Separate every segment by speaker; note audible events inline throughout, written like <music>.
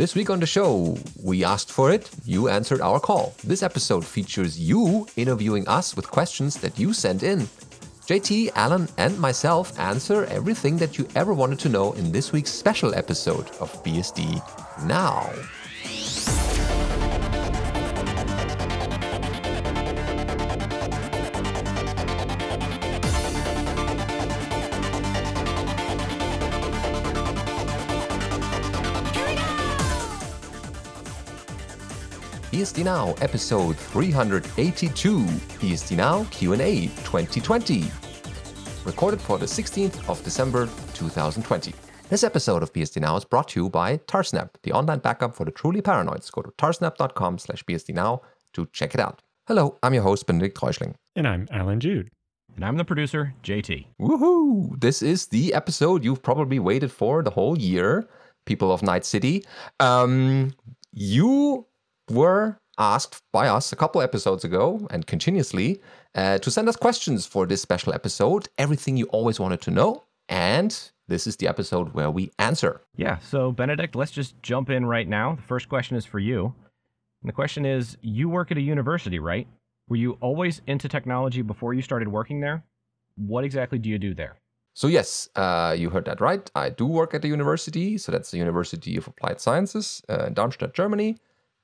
Speaker 1: This week on the show, we asked for it, you answered our call. This episode features you interviewing us with questions that you sent in. JT, Alan, and myself answer everything that you ever wanted to know in this week's special episode of BSD Now. BSD Now, episode 382, BSD Now Q&A 2020. Recorded for the 16th of December 2020. This episode of BSD Now is brought to you by Tarsnap, the online backup for the truly paranoids. Go to tarsnap.com slash bsdnow to check it out. Hello, I'm your host, Benedict Reuschling.
Speaker 2: And I'm Allan Jude.
Speaker 3: And I'm the producer, JT.
Speaker 1: Woohoo! This is the episode you've probably waited for the whole year, people of Night City. Um, you were asked by us a couple episodes ago and continuously uh, to send us questions for this special episode, everything you always wanted to know. And this is the episode where we answer.
Speaker 3: Yeah, so Benedict, let's just jump in right now. The first question is for you. And the question is You work at a university, right? Were you always into technology before you started working there? What exactly do you do there?
Speaker 1: So, yes, uh, you heard that right. I do work at the university. So, that's the University of Applied Sciences uh, in Darmstadt, Germany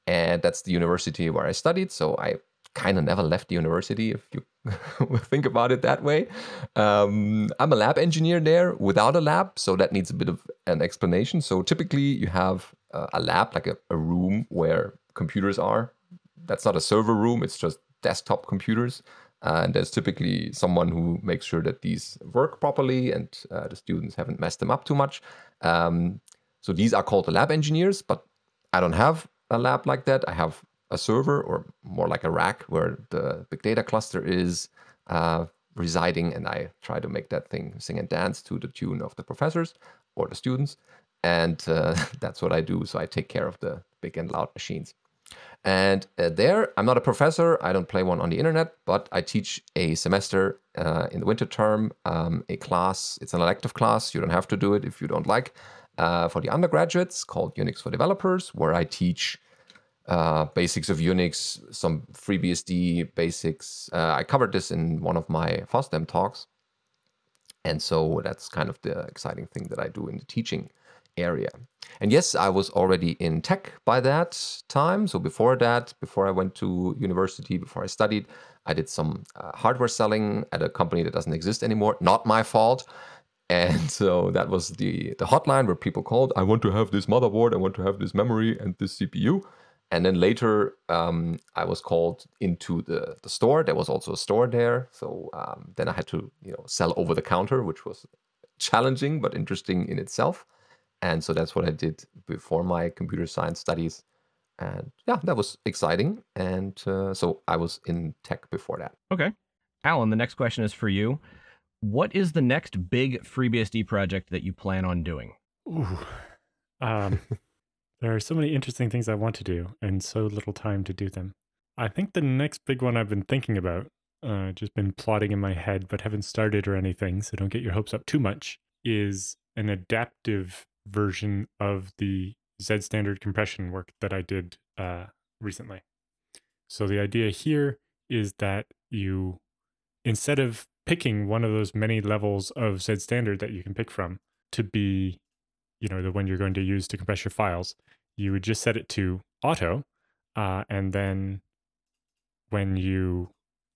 Speaker 1: and that's the university where I studied. So I kind of never left the university, if you <laughs> think about it that way. Um, I'm a lab engineer there without a lab, so that needs a bit of an explanation. So typically, you have a lab, like a, a room where computers are. That's not a server room; it's just desktop computers. Uh, and there's typically someone who makes sure that these work properly and uh, the students haven't messed them up too much. Um, so these are called the lab engineers, but I don't have a lab like that. I have a server or more like a rack where the big data cluster is uh, residing, and I try to make that thing sing and dance to the tune of the professors or the students. And uh, <laughs> that's what I do. So I take care of the big and loud machines. And uh, there, I'm not a professor. I don't play one on the internet, but I teach a semester uh, in the winter term, um, a class. It's an elective class. You don't have to do it if you don't like uh, for the undergraduates called Unix for Developers, where I teach uh, basics of Unix, some FreeBSD basics. Uh, I covered this in one of my FOSDEM talks. And so that's kind of the exciting thing that I do in the teaching area. And yes, I was already in tech by that time. So before that, before I went to university, before I studied, I did some uh, hardware selling at a company that doesn't exist anymore. Not my fault. And <laughs> so that was the the hotline where people called. I want to have this motherboard. I want to have this memory and this CPU. And then later, um, I was called into the the store. There was also a store there. So um, then I had to you know sell over the counter, which was challenging but interesting in itself. And so that's what I did before my computer science studies. And yeah, that was exciting. And uh, so I was in tech before that.
Speaker 3: Okay. Alan, the next question is for you. What is the next big FreeBSD project that you plan on doing?
Speaker 2: Ooh. Um, <laughs> there are so many interesting things I want to do and so little time to do them. I think the next big one I've been thinking about, uh, just been plotting in my head, but haven't started or anything, so don't get your hopes up too much, is an adaptive version of the Z standard compression work that I did uh, recently. So the idea here is that you, instead of picking one of those many levels of Z standard that you can pick from to be, you know, the one you're going to use to compress your files, you would just set it to auto. Uh, and then when you,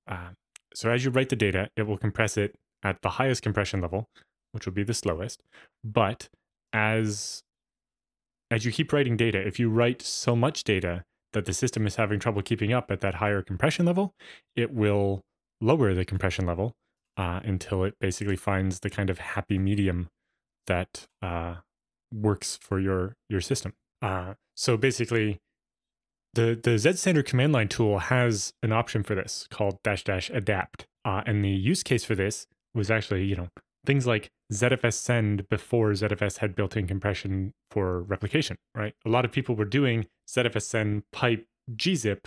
Speaker 2: uh, so as you write the data, it will compress it at the highest compression level, which will be the slowest. But as as you keep writing data, if you write so much data that the system is having trouble keeping up at that higher compression level, it will lower the compression level uh, until it basically finds the kind of happy medium that uh, works for your your system. Uh, so basically, the the Z standard command line tool has an option for this called dash dash adapt, uh, and the use case for this was actually you know things like ZFS send before ZFS had built-in compression for replication. Right, a lot of people were doing ZFS send pipe gzip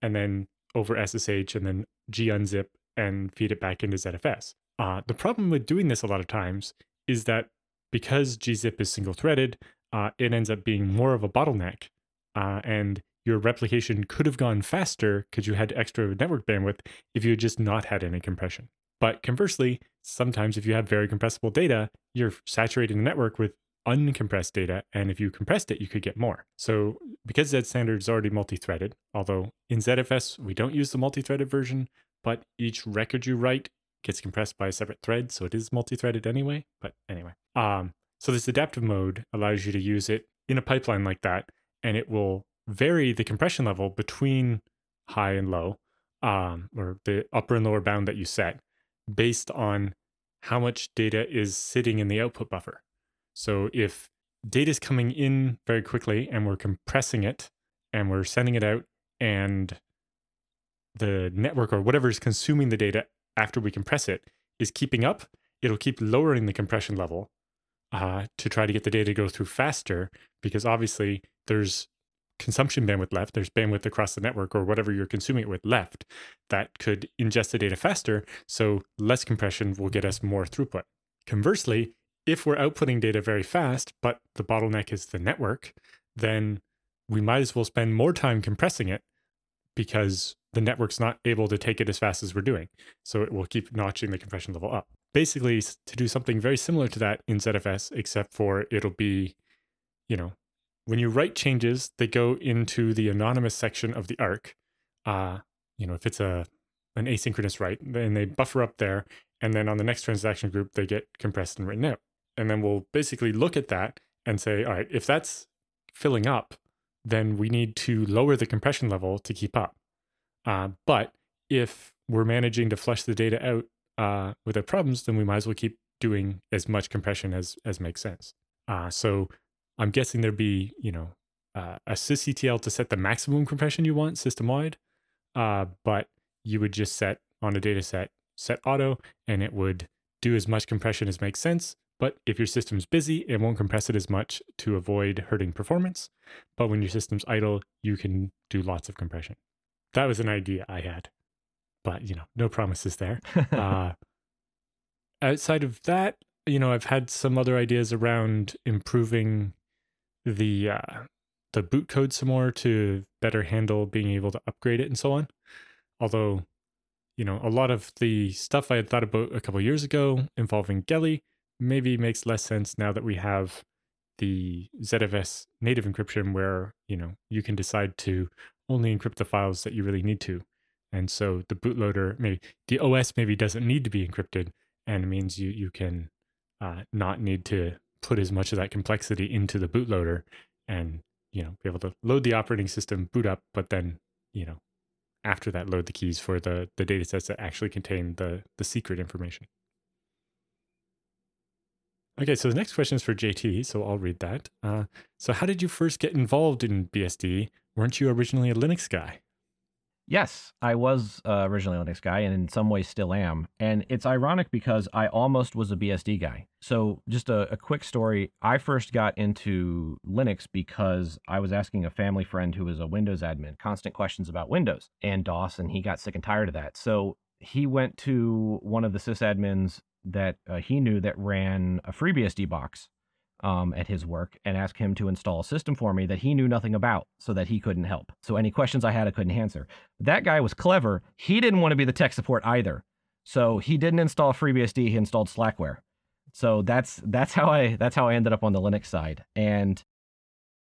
Speaker 2: and then over SSH and then gunzip and feed it back into ZFS. Uh, the problem with doing this a lot of times is that because gzip is single threaded, uh, it ends up being more of a bottleneck. Uh, and your replication could have gone faster because you had extra network bandwidth if you had just not had any compression. But conversely, sometimes if you have very compressible data, you're saturating the network with uncompressed data. And if you compressed it, you could get more. So because Z standard is already multi-threaded, although in ZFS, we don't use the multi-threaded version, but each record you write gets compressed by a separate thread. So it is multi-threaded anyway. But anyway, um, so this adaptive mode allows you to use it in a pipeline like that, and it will vary the compression level between high and low, um, or the upper and lower bound that you set based on how much data is sitting in the output buffer. So if data is coming in very quickly and we're compressing it and we're sending it out and the network or whatever is consuming the data after we compress it is keeping up, it'll keep lowering the compression level uh, to try to get the data to go through faster because obviously there's consumption bandwidth left, there's bandwidth across the network or whatever you're consuming it with left that could ingest the data faster. So less compression will get us more throughput. Conversely, if we're outputting data very fast, but the bottleneck is the network, then we might as well spend more time compressing it because the network's not able to take it as fast as we're doing. So it will keep notching the compression level up. Basically, to do something very similar to that in ZFS, except for it'll be, you know, when you write changes, they go into the anonymous section of the arc. Uh, you know, if it's a an asynchronous write, then they buffer up there, and then on the next transaction group, they get compressed and written out. And then we'll basically look at that and say, all right, if that's filling up, then we need to lower the compression level to keep up. Uh, but if we're managing to flush the data out uh, without problems, then we might as well keep doing as much compression as as makes sense. Uh, so I'm guessing there'd be, you know, uh, a sysctl to set the maximum compression you want system wide, uh, but you would just set on a data set, set auto, and it would do as much compression as makes sense. But if your system's busy, it won't compress it as much to avoid hurting performance. But when your system's idle, you can do lots of compression. That was an idea I had, but you know, no promises there. <laughs> uh, outside of that, you know, I've had some other ideas around improving the uh, the boot code some more to better handle being able to upgrade it and so on. Although, you know, a lot of the stuff I had thought about a couple years ago involving GELI maybe makes less sense now that we have the ZFS native encryption where, you know, you can decide to only encrypt the files that you really need to. And so the bootloader, maybe the OS maybe doesn't need to be encrypted and means you you can uh, not need to put as much of that complexity into the bootloader and you know be able to load the operating system boot up but then you know after that load the keys for the the data sets that actually contain the the secret information okay so the next question is for jt so i'll read that uh, so how did you first get involved in bsd weren't you originally a linux guy
Speaker 3: Yes, I was uh, originally a Linux guy, and in some ways still am. And it's ironic because I almost was a BSD guy. So, just a, a, quick story. I first got into Linux because I was asking a family friend who was a Windows admin constant questions about Windows and DOS, and he got sick and tired of that. So, he went to one of the sysadmins that uh, he knew that ran a FreeBSD box um, at his work and ask him to install a system for me that he knew nothing about so that he couldn't help. So any questions I had, I couldn't answer. That guy was clever. He didn't want to be the tech support either. So he didn't install FreeBSD, he installed Slackware. So that's that's how I that's how I ended up on the Linux side and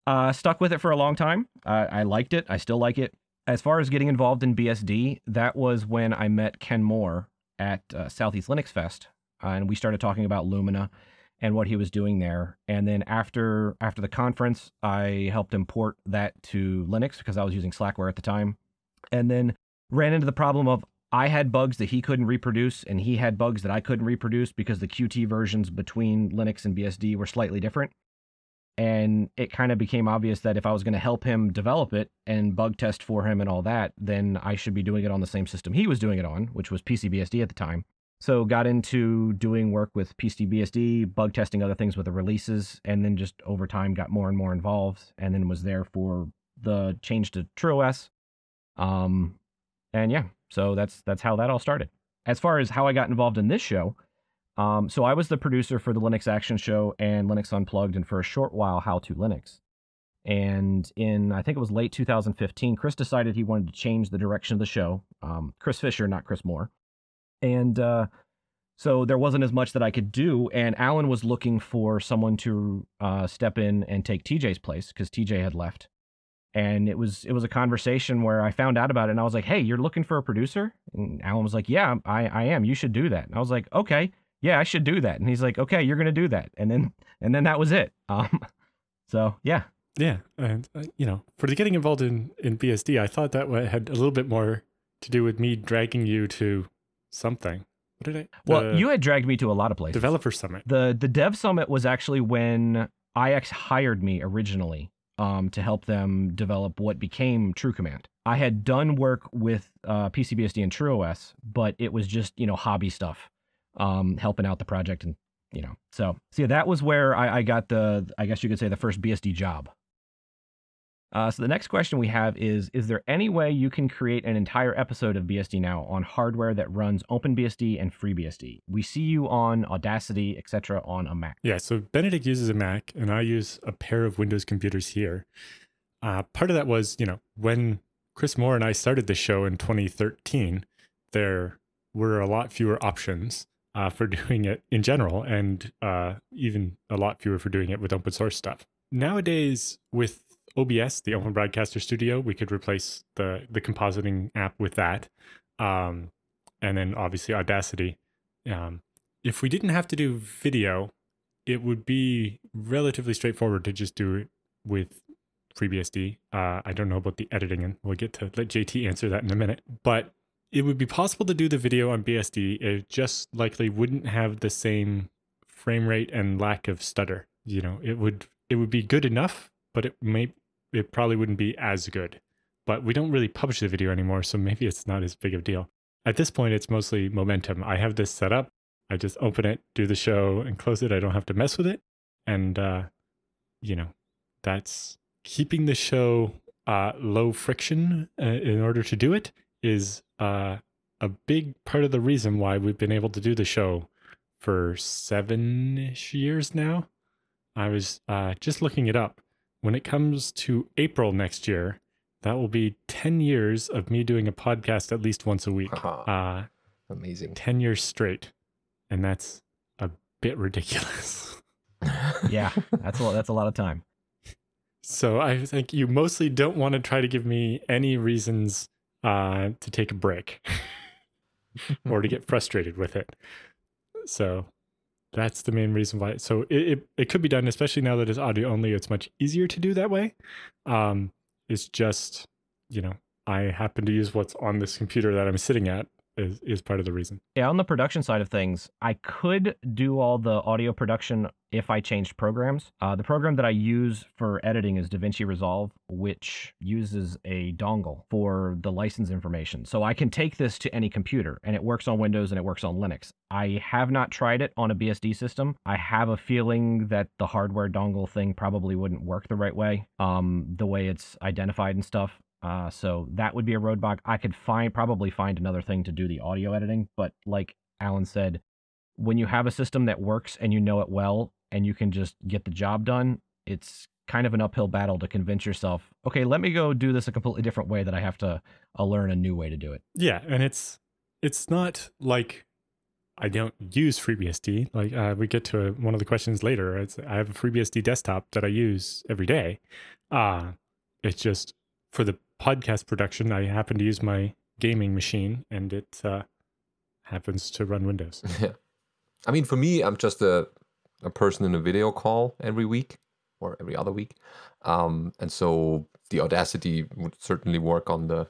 Speaker 3: uh, stuck with it for a long time. I liked it. I still like it. As far as getting involved in BSD, that was when I met Ken Moore at uh, Southeast Linux Fest, uh, and we started talking about Lumina and what he was doing there. And then after after the conference, I helped import that to Linux because I was using Slackware at the time. And then ran into the problem of I had bugs that he couldn't reproduce, and he had bugs that I couldn't reproduce because the Qt versions between Linux and BSD were slightly different. And it kind of became obvious that if I was going to help him develop it and bug test for him and all that, then I should be doing it on the same system he was doing it on, which was PCBSD at the time. So got into doing work with PCBSD, bug testing other things with the releases, and then just over time got more and more involved, and then was there for the change to TrueOS. Um, and yeah, so that's that's how that all started. As far as how I got involved in this show, Um, so I was the producer for the Linux Action Show and Linux Unplugged, and for a short while, How to Linux. And in I think it was late 2015, Chris decided he wanted to change the direction of the show. Um, Chris Fisher, not Kris Moore. And uh, so there wasn't as much that I could do. And Alan was looking for someone to uh, step in and take TJ's place because TJ had left. And it was it was a conversation where I found out about it, and I was like, "Hey, you're looking for a producer?" And Alan was like, "Yeah, I, I am. You should do that." And I was like, "Okay, yeah, I should do that." And he's like, "Okay, you're gonna do that." And then and then that was it. <laughs> Um, so yeah,
Speaker 2: Yeah, and uh, you know, for the getting involved in in BSD, I thought that had a little bit more to do with me dragging you to something. What did I?
Speaker 3: well, you had dragged me to a lot of places.
Speaker 2: developer summit.
Speaker 3: The the Dev Summit was actually when iX hired me originally um, to help them develop what became True Command. I had done work with uh, PCBSD and TrueOS, but it was just you know hobby stuff, um, helping out the project and you know. So so yeah, that was where I, I got the I guess you could say the first BSD job. Uh, so the next question we have is: Is there any way you can create an entire episode of BSD now on hardware that runs OpenBSD and FreeBSD? We see you on Audacity, etc., on a Mac.
Speaker 2: Yeah, so Benedict uses a Mac, and I use a pair of Windows computers here. Uh, part of that was, you know, when Kris Moore and I started the show in 2013, there were a lot fewer options uh, for <laughs> doing it in general, and uh, even a lot fewer for doing it with open source stuff. Nowadays, with OBS, the Open Broadcaster Studio, we could replace the the compositing app with that, um, and then obviously Audacity. Um, if we didn't have to do video, it would be relatively straightforward to just do it with FreeBSD. Uh, I don't know about the editing, and we'll get to let JT answer that in a minute. But it would be possible to do the video on BSD. It just likely wouldn't have the same frame rate and lack of stutter. You know, it would it would be good enough, but it may it probably wouldn't be as good. But we don't really publish the video anymore, so maybe it's not as big of a deal. At this point, it's mostly momentum. I have this set up. I just open it, do the show, and close it. I don't have to mess with it. And, uh, you know, that's keeping the show uh, low friction uh, in order to do it is uh, a big part of the reason why we've been able to do the show for seven ish years now. I was uh, just looking it up. When it comes to April next year, that will be 10 years of me doing a podcast at least once a week.
Speaker 1: Haha,
Speaker 2: Uh,
Speaker 1: amazing.
Speaker 2: 10 years straight. And that's a bit ridiculous. <laughs>
Speaker 3: Yeah, that's a lot, that's a lot of time.
Speaker 2: So I think you mostly don't want to try to give me any reasons uh, to take a break <laughs> or to get frustrated with it. So that's the main reason why. So it, it, it could be done, especially now that it's audio only. It's much easier to do that way. Um, it's just, you know, I happen to use what's on this computer that I'm sitting at is, is part of the reason.
Speaker 3: Yeah, on the production side of things, I could do all the audio production if I changed programs. Uh, the program that I use for editing is DaVinci Resolve, which uses a dongle for the license information. So I can take this to any computer, and it works on Windows and it works on Linux. I have not tried it on a BSD system. I have a feeling that the hardware dongle thing probably wouldn't work the right way, um, the way it's identified and stuff. Uh, so that would be a roadblock. I could find probably find another thing to do the audio editing, but like Alan said, when you have a system that works and you know it well and you can just get the job done, it's kind of an uphill battle to convince yourself, okay, let me go do this a completely different way that I have to uh, learn a new way to do it.
Speaker 2: Yeah, and it's it's not like I don't use FreeBSD. Like uh, we get to one of the questions later. It's, I have a FreeBSD desktop that I use every day. Uh, it's just for the podcast production, I happen to use my gaming machine, and it uh, happens to run Windows. <laughs>
Speaker 1: yeah. I mean, for me, I'm just a, a person in a video call every week or every other week. Um, and so the Audacity would certainly work on the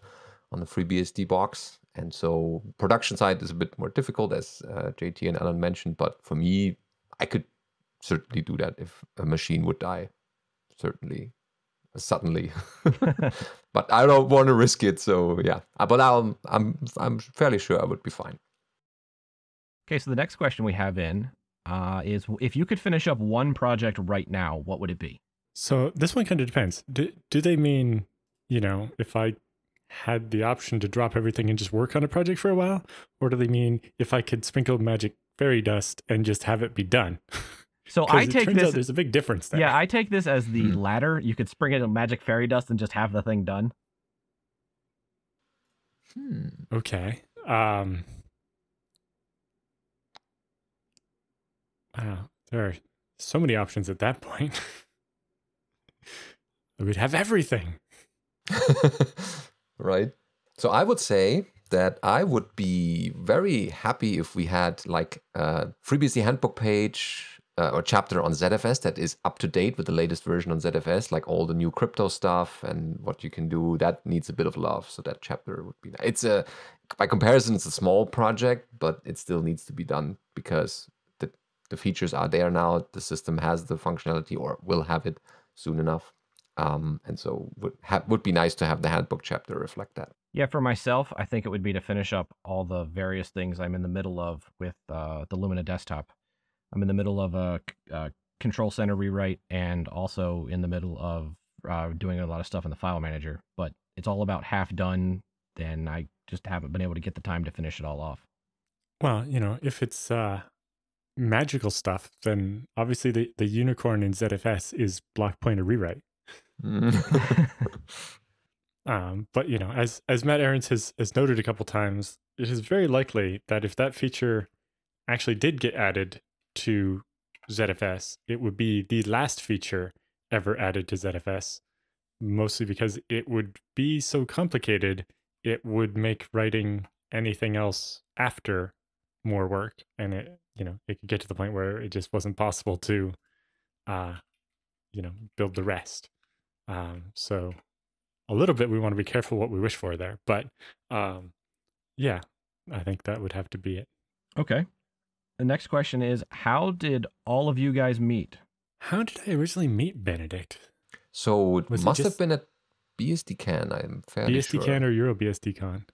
Speaker 1: on the FreeBSD box. And so production side is a bit more difficult, as uh, JT and Alan mentioned. But for me, I could certainly do that if a machine would die. Certainly, suddenly. <laughs> <laughs> but I don't want to risk it. So yeah. Uh, But I'll, I'm I'm fairly sure I would be fine.
Speaker 3: Okay, so the next question we have in uh, is if you could finish up one project right now, what would it be?
Speaker 2: So this one kind of depends. Do, do they mean, you know, if I had the option to drop everything and just work on a project for a while? Or do they mean if I could sprinkle magic fairy dust and just have it be done. <laughs>
Speaker 3: So
Speaker 2: 'Cause
Speaker 3: I
Speaker 2: it
Speaker 3: take
Speaker 2: turns out
Speaker 3: this.
Speaker 2: there's a big difference there.
Speaker 3: Yeah, I take this as the
Speaker 1: Hmm.
Speaker 3: latter. You could spring it in magic fairy dust and just have the thing done.
Speaker 1: Hmm.
Speaker 2: Okay. Um Wow, there are so many options at that point. <laughs> We'd have everything. <laughs>
Speaker 1: right. So I would say that I would be very happy if we had like a FreeBSD handbook page uh, or chapter on ZFS that is up to date with the latest version on ZFS, like all the new crypto stuff and what you can do. That needs a bit of love. So that chapter would be. nice. It's a by comparison, it's a small project, but it still needs to be done because the the features are there now. The system has the functionality or will have it soon enough. Um, and so would ha- would be nice to have the handbook chapter reflect that.
Speaker 3: Yeah, for myself, I think it would be to finish up all the various things I'm in the middle of with uh, the Lumina desktop. I'm in the middle of a, uh control center rewrite and also in the middle of uh, doing a lot of stuff in the file manager. But it's all about half done, Then I just haven't been able to get the time to finish it all off.
Speaker 2: Well, you know, if it's uh magical stuff, then obviously the, the unicorn in ZFS is block pointer rewrite.
Speaker 1: Mm. <laughs>
Speaker 2: Um, but you know, as as Matt Ahrens has, has noted a couple times, it is very likely that if that feature actually did get added to ZFS, it would be the last feature ever added to ZFS. Mostly because it would be so complicated, it would make writing anything else after more work, and it you know it could get to the point where it just wasn't possible to, uh, you know, build the rest. Um, so a little bit we want to be careful what we wish for there but um yeah i think that would have to be it
Speaker 3: Okay. The next question is How did all of you guys meet?
Speaker 2: how did i originally meet benedict
Speaker 1: so it
Speaker 2: Was it
Speaker 1: must have been at BSDCan. I'm fairly sure.
Speaker 2: bsdcan or euro bsdcon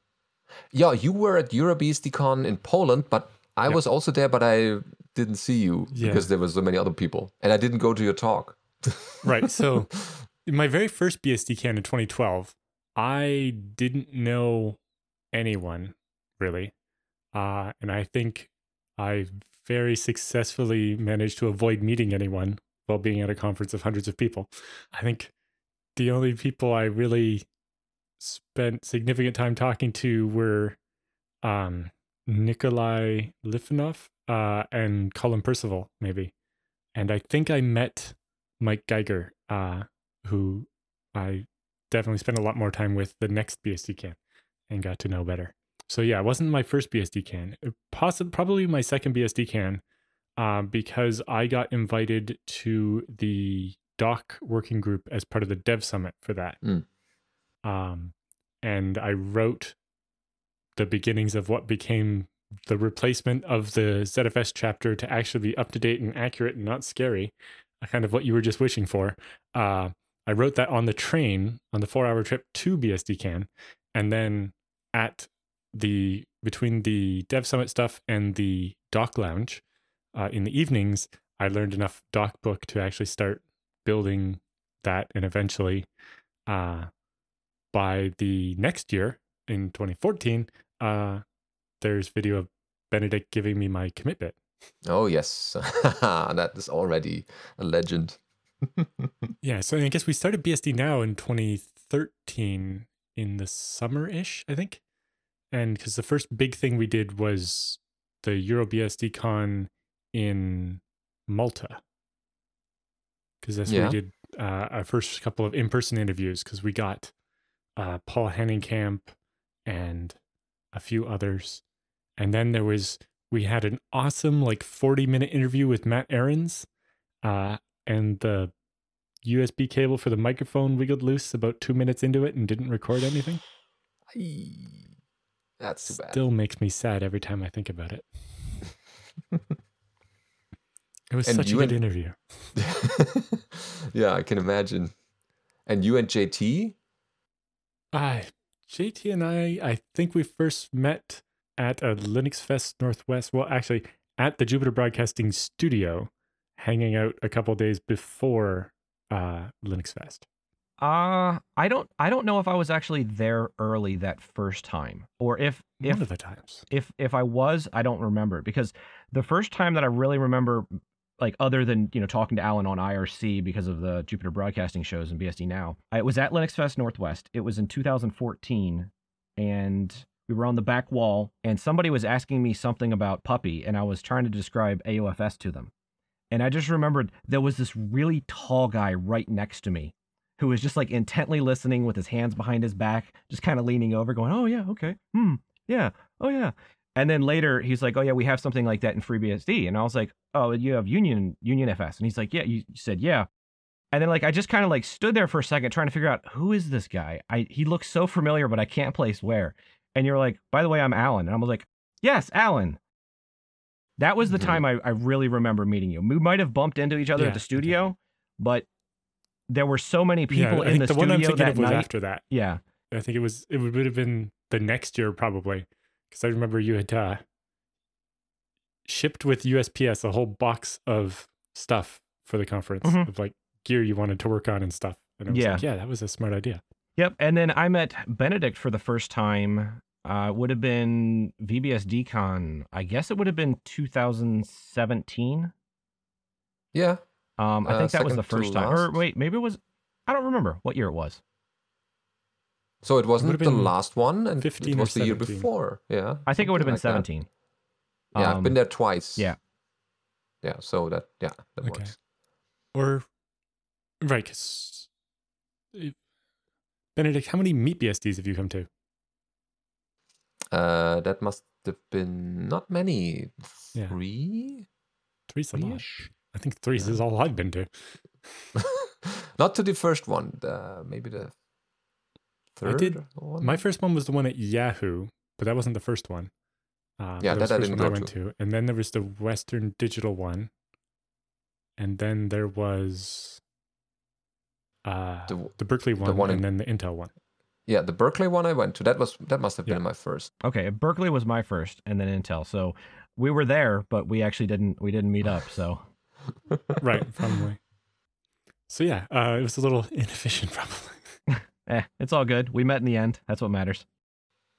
Speaker 1: Yeah, you were at EuroBSDCon in Poland, but I
Speaker 2: Yep.
Speaker 1: was also there, but I didn't see you
Speaker 2: Yeah.
Speaker 1: because there were so many other people, and I didn't go to your talk. <laughs>
Speaker 2: right so in my very first bsdcan in 2012 i didn't know anyone really uh and i think i very successfully managed to avoid meeting anyone while being at a conference of hundreds of people. I think the only people i really spent significant time talking to were um nikolai lifanov uh and colin percival maybe. And i think i met mike geiger uh who i definitely spent a lot more time with the next bsdcan and got to know better so yeah it wasn't my first bsd can possibly probably my second bsd can um, because i got invited to the doc working group as part of the dev summit for that
Speaker 1: Mm.
Speaker 2: um, and i wrote the beginnings of what became the replacement of the ZFS chapter to actually be up to date and accurate and not scary, uh, kind of what you were just wishing for. Uh, I wrote that on the train on the four hour trip to BSD Can, And then at the between the Dev Summit stuff and the Doc Lounge uh, in the evenings, I learned enough Doc book to actually start building that. And eventually, uh, by the next year in 2014, uh, there's video of Benedict giving me my commit bit.
Speaker 1: Oh yes, <laughs> that is already a legend. <laughs>
Speaker 2: Yeah, so I guess we started BSD now in 2013 in the summer ish, I think. And because the first big thing we did was the Euro BSD Con in Malta. Because that's where we did uh, our first couple of in person interviews because we got uh, Poul-Henning Kamp and a few others. And then there was, we had an awesome like 40 minute interview with Matt Ahrens. Uh, and the USB cable for the microphone wiggled loose about two minutes into it and didn't record anything. <sighs>
Speaker 1: That's too bad.
Speaker 2: Still makes me sad every time I think about it. It was
Speaker 1: And
Speaker 2: such a good
Speaker 1: and-
Speaker 2: interview. <laughs>
Speaker 1: yeah, I can imagine. And you and JT?
Speaker 2: Uh, JT and I, I think we first met at a Linux Fest Northwest. Well, actually, at the Jupiter Broadcasting Studio, hanging out a couple days before uh, Linux Fest.
Speaker 3: Uh I don't I don't know if I was actually there early that first time or if if
Speaker 2: One of the times.
Speaker 3: if if I was, I don't remember because the first time that I really remember, like other than you know talking to Alan on IRC because of the Jupiter Broadcasting shows and BSD Now, I was at Linux Fest Northwest. It was in 2014, and we were on the back wall, and somebody was asking me something about Puppy, and I was trying to describe AUFS to them, and I just remembered there was this really tall guy right next to me. Who was just like intently listening with his hands behind his back, just kind of leaning over, going, "Oh yeah, okay, hmm, yeah, oh yeah." And then later he's like, "Oh yeah, we have something like that in FreeBSD." And I was like, "Oh, you have Union Union FS?" And he's like, "Yeah." You said, "Yeah." And then like I just kind of like stood there for a second trying to figure out who is this guy. I he looks so familiar, but I can't place where. And you're like, "By the way, I'm Alan." And I was like, "Yes, Alan." That was the
Speaker 1: Mhm.
Speaker 3: time I, I really remember meeting you. We might have bumped into each other
Speaker 2: Yeah,
Speaker 3: at the
Speaker 2: okay.
Speaker 3: studio, but there were so many
Speaker 2: Yeah,
Speaker 3: people
Speaker 2: I
Speaker 3: in
Speaker 2: think
Speaker 3: the,
Speaker 2: the
Speaker 3: studio
Speaker 2: one I'm thinking
Speaker 3: that
Speaker 2: of was
Speaker 3: night.
Speaker 2: after that.
Speaker 3: Yeah.
Speaker 2: I think it was it would have been the next year probably because I remember you had uh, shipped with USPS a whole box of stuff for the conference
Speaker 3: Mhm.
Speaker 2: of like gear you wanted to work on and stuff. And I was
Speaker 3: Yeah.
Speaker 2: like, yeah, that was a smart idea.
Speaker 3: Yep. And then I met Benedict for the first time. Uh, would have been vBSDcon. I guess it would have been 2017.
Speaker 1: Yeah.
Speaker 3: Um, I
Speaker 1: Uh,
Speaker 3: think that was the first time. Or wait, maybe it was. I don't remember what year it was.
Speaker 1: So it wasn't
Speaker 2: would've
Speaker 1: the last one, and
Speaker 2: 15
Speaker 1: it
Speaker 2: or
Speaker 1: was the year before. Yeah.
Speaker 3: I think it would have been
Speaker 1: something like that.
Speaker 3: 17.
Speaker 1: Yeah, I've
Speaker 3: Um,
Speaker 1: been there twice.
Speaker 3: yeah.
Speaker 1: Yeah. So that yeah that
Speaker 2: Okay.
Speaker 1: works.
Speaker 2: Or right, because Benedict, how many MeetBSDs have you come to?
Speaker 1: Uh, that must have been not many.
Speaker 2: Yeah.
Speaker 1: Three.
Speaker 2: Three's a.
Speaker 1: Three-ish?
Speaker 2: I think threes is all I've been to. <laughs>
Speaker 1: not to the first one. The, maybe the third.
Speaker 2: I did-
Speaker 1: one.
Speaker 2: My first one was the one at Yahoo, but that wasn't the first one. Uh,
Speaker 1: Yeah,
Speaker 2: that was
Speaker 1: that I
Speaker 2: the first
Speaker 1: didn't
Speaker 2: one I went to. And then there was the Western Digital one, and then there was uh,
Speaker 1: The-
Speaker 2: the, Berkeley one,
Speaker 1: one in-
Speaker 2: and then the Intel one.
Speaker 1: Yeah, the Berkeley one I went to. That was that must have
Speaker 2: Yeah.
Speaker 1: been my first.
Speaker 3: Okay, Berkeley was my first, and then Intel. So we were there, but we actually didn't. We didn't meet up. So
Speaker 2: right, probably. So yeah, uh, it was a little <laughs> inefficient, probably. <laughs>
Speaker 3: eh, it's all good. We met in the end. That's what matters.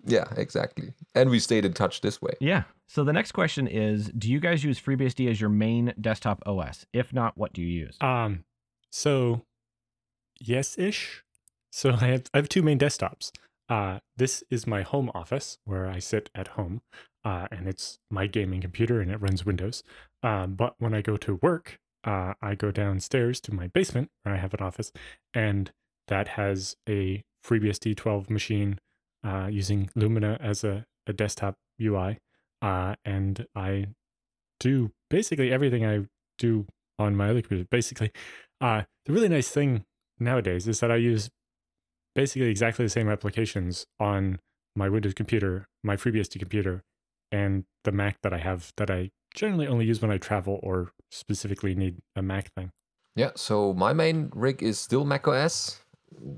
Speaker 1: Yeah, exactly. And we stayed in touch this way.
Speaker 3: Yeah. So the next question is: Do you guys use FreeBSD as your main desktop OS? If not, what do you use?
Speaker 2: Um, so yes ish. So <laughs> I have I have two main desktops. Uh, this is my home office where I sit at home, uh, and it's my gaming computer and it runs Windows. Uh, but when I go to work, uh, I go downstairs to my basement where I have an office, and that has a FreeBSD 12 machine uh, using Lumina as a, a desktop UI. Uh, and I do basically everything I do on my other computer. Basically, uh, the really nice thing nowadays is that I use basically exactly the same applications on my Windows computer, my FreeBSD computer, and the Mac that I have that I generally only use when I travel or specifically need a Mac thing.
Speaker 1: Yeah, so my main rig is still macOS.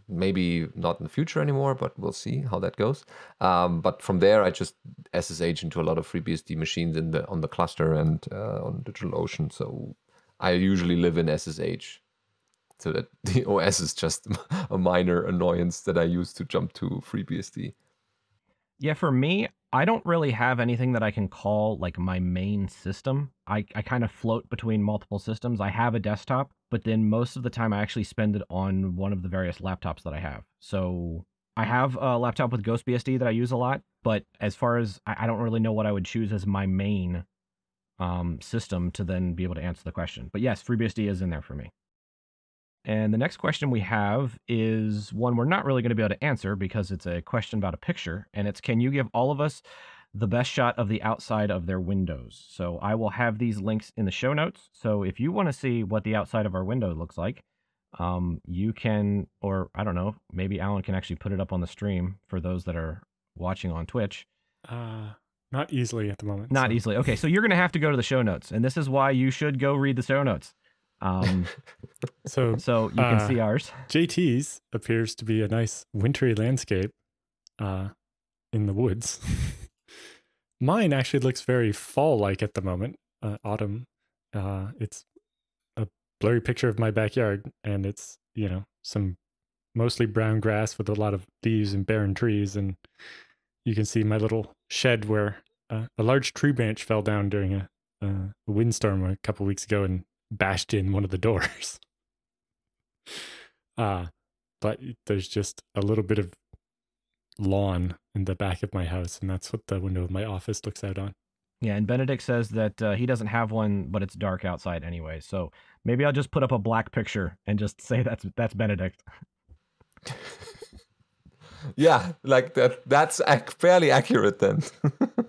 Speaker 1: Maybe not in the future anymore, but we'll see how that goes. Um, but from there, I just SSH into a lot of FreeBSD machines in the on the cluster and uh, on DigitalOcean. So I usually live in SSH, so that <laughs> the OS is just <laughs> a minor annoyance that I use to jump to FreeBSD.
Speaker 3: Yeah, for me, I don't really have anything that I can call like my main system. I, I kind of float between multiple systems. I have a desktop, but then most of the time I actually spend it on one of the various laptops that I have. So I have a laptop with GhostBSD that I use a lot, but as far as I, I don't really know what I would choose as my main um, system to then be able to answer the question. But yes, FreeBSD is in there for me. And the next question we have is one we're not really going to be able to answer because it's a question about a picture. And it's can you give all of us the best shot of the outside of their windows? So I will have these links in the show notes. So if you want to see what the outside of our window looks like, um, you can, or I don't know, maybe Alan can actually put it up on the stream for those that are watching on Twitch.
Speaker 2: Uh, not easily at the moment.
Speaker 3: Not
Speaker 2: so-
Speaker 3: easily. Okay, so you're going to have to go to the show notes. And this is why you should go read the show notes. Um, <laughs>
Speaker 2: So
Speaker 3: so you can
Speaker 2: Uh,
Speaker 3: see ours.
Speaker 2: JT's appears to be a nice wintry landscape uh, in the woods. <laughs> Mine actually looks very fall like at the moment, uh, autumn. Uh, it's a blurry picture of my backyard, and it's, you know, some mostly brown grass with a lot of leaves and barren trees. And you can see my little shed where uh, a large tree branch fell down during a, uh, a windstorm a couple weeks ago and bashed in one of the doors. <laughs> uh, but there's just a little bit of lawn in the back of my house, and that's what the window of my office looks out on.
Speaker 3: Yeah, and Benedict says that uh, he doesn't have one, but it's dark outside anyway. So maybe I'll just put up a black picture and just say that's that's Benedict. <laughs>
Speaker 1: yeah, like that. That's ac- fairly accurate then. <laughs>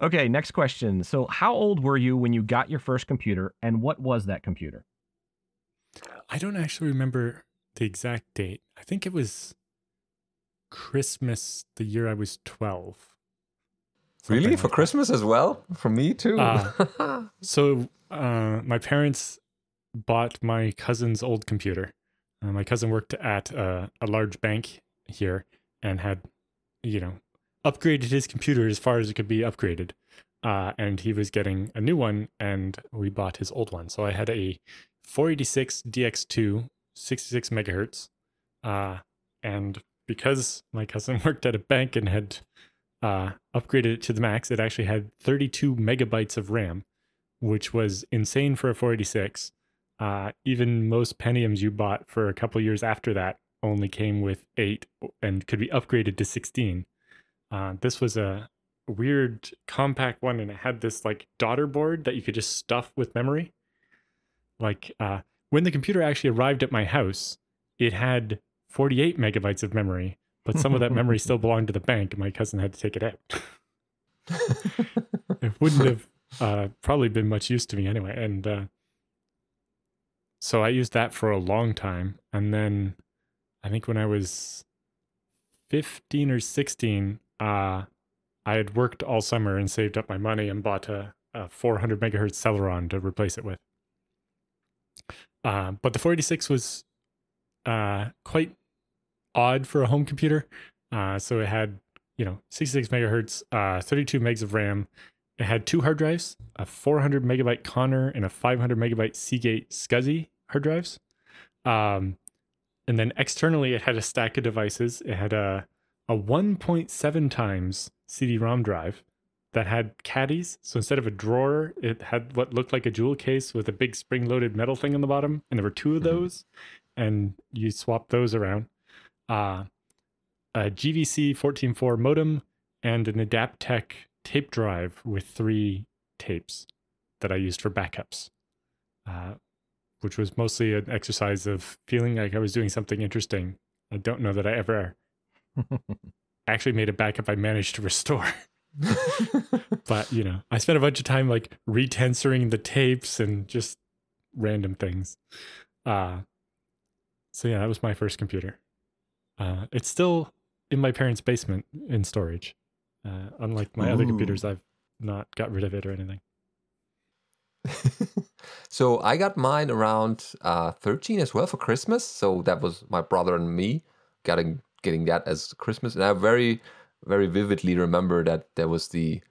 Speaker 3: okay, next question. So, how old were you when you got your first computer, and what was that computer?
Speaker 2: I don't actually remember the exact date. I think it was Christmas the year I was twelve.
Speaker 1: Really?
Speaker 2: Something
Speaker 1: For
Speaker 2: that.
Speaker 1: Christmas as well? For me too.
Speaker 2: Uh, <laughs> So, uh, my parents bought my cousin's old computer. Uh, my cousin worked at uh, a large bank here and had, you know, upgraded his computer as far as it could be upgraded. Uh, and he was getting a new one, and we bought his old one. So I had a 486 DX2, 66 megahertz. Uh, and because my cousin <laughs> worked at a bank and had uh, upgraded it to the max, it actually had 32 megabytes of RAM, which was insane for a 486. Uh, even most Pentiums you bought for a couple years after that only came with eight and could be upgraded to 16. Uh, this was a weird compact one, and it had this like daughter board that you could just stuff with memory. Like uh, when the computer actually arrived at my house, it had 48 megabytes of memory, but some of that memory <laughs> still belonged to the bank, and my cousin had to take it out. <laughs> it wouldn't have uh, probably been much use to me anyway. And uh, so I used that for a long time. And then I think when I was 15 or 16, uh, I had worked all summer and saved up my money and bought a, a 400 megahertz Celeron to replace it with. Uh, but the 486 was uh, quite odd for a home computer. Uh, so it had, you know, 66 megahertz, uh, 32 megs of RAM. It had two hard drives, a 400 megabyte Conner and a 500 megabyte Seagate SCSI hard drives. Um, and then externally, it had a stack of devices. It had a a 1.7 times CD-ROM drive that had caddies. So instead of a drawer, it had what looked like a jewel case with a big spring-loaded metal thing on the bottom, and there were two of
Speaker 1: Mhm.
Speaker 2: those, and you swap those around. Uh, a GVC 14.4 modem and an Adaptec tape drive with three tapes that I used for backups, uh, which was mostly an exercise of feeling like I was doing something interesting. I don't know that I ever actually made a backup I managed to restore. <laughs> but you know, I spent a bunch of time like retensioning the tapes and just random things. Uh so yeah, that was my first computer. Uh it's still in my parents' basement in storage. Uh unlike my other computers, I've not got rid of it or anything. <laughs>
Speaker 1: so I got mine around uh, 13 as well for Christmas. So that was my brother and me getting getting that as Christmas, and I very very vividly remember that there was the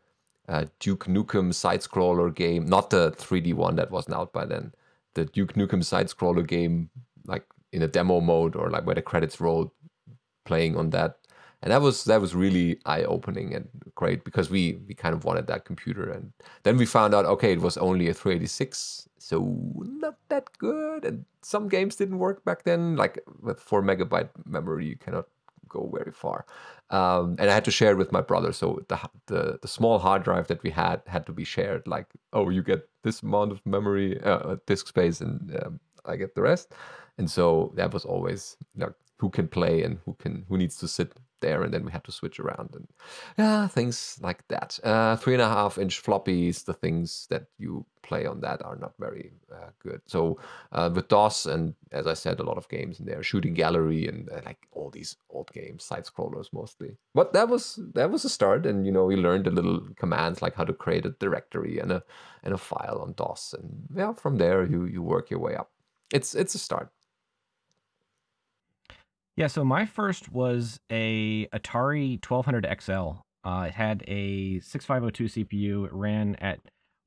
Speaker 1: uh, Duke Nukem side scroller game, not the 3D one that wasn't out by then. The Duke Nukem side scroller game, like in a demo mode or like where the credits rolled, playing on that. And that was that was really eye opening and great because we we kind of wanted that computer. And then we found out okay it was only a 386 so not that good. And some games didn't work back then like with 4 megabyte memory you cannot go very far. Um, and i had to share it with my brother. So the, the the small hard drive that we had had to be shared like oh you get this amount of memory uh, disk space and um, i get the rest. And so that was always like who can play and who can who needs to sit there and then we had to switch around and yeah things like that. Uh three and a half inch floppies the things that you play on that are not very uh, good. So uh, with dos and as i said a lot of games in there shooting gallery and uh, like all these old games side scrollers mostly. But that was that was a start and you know we learned a little commands like how to create a directory and a and a file on dos. And yeah from there you you work your way up. It's it's a start
Speaker 3: Yeah, so my first was a Atari 1200 XL. Uh, it had a 6502 CPU. It ran at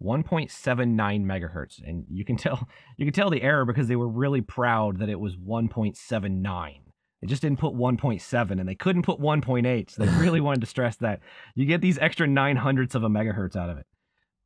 Speaker 3: 1.79 megahertz, and you can <laughs> tell you can tell the error because they were really proud that it was 1.79. They just didn't put 1.7, and they couldn't put 1.8. So they <laughs> really wanted to stress that you get these extra nine hundredths of a megahertz out of it.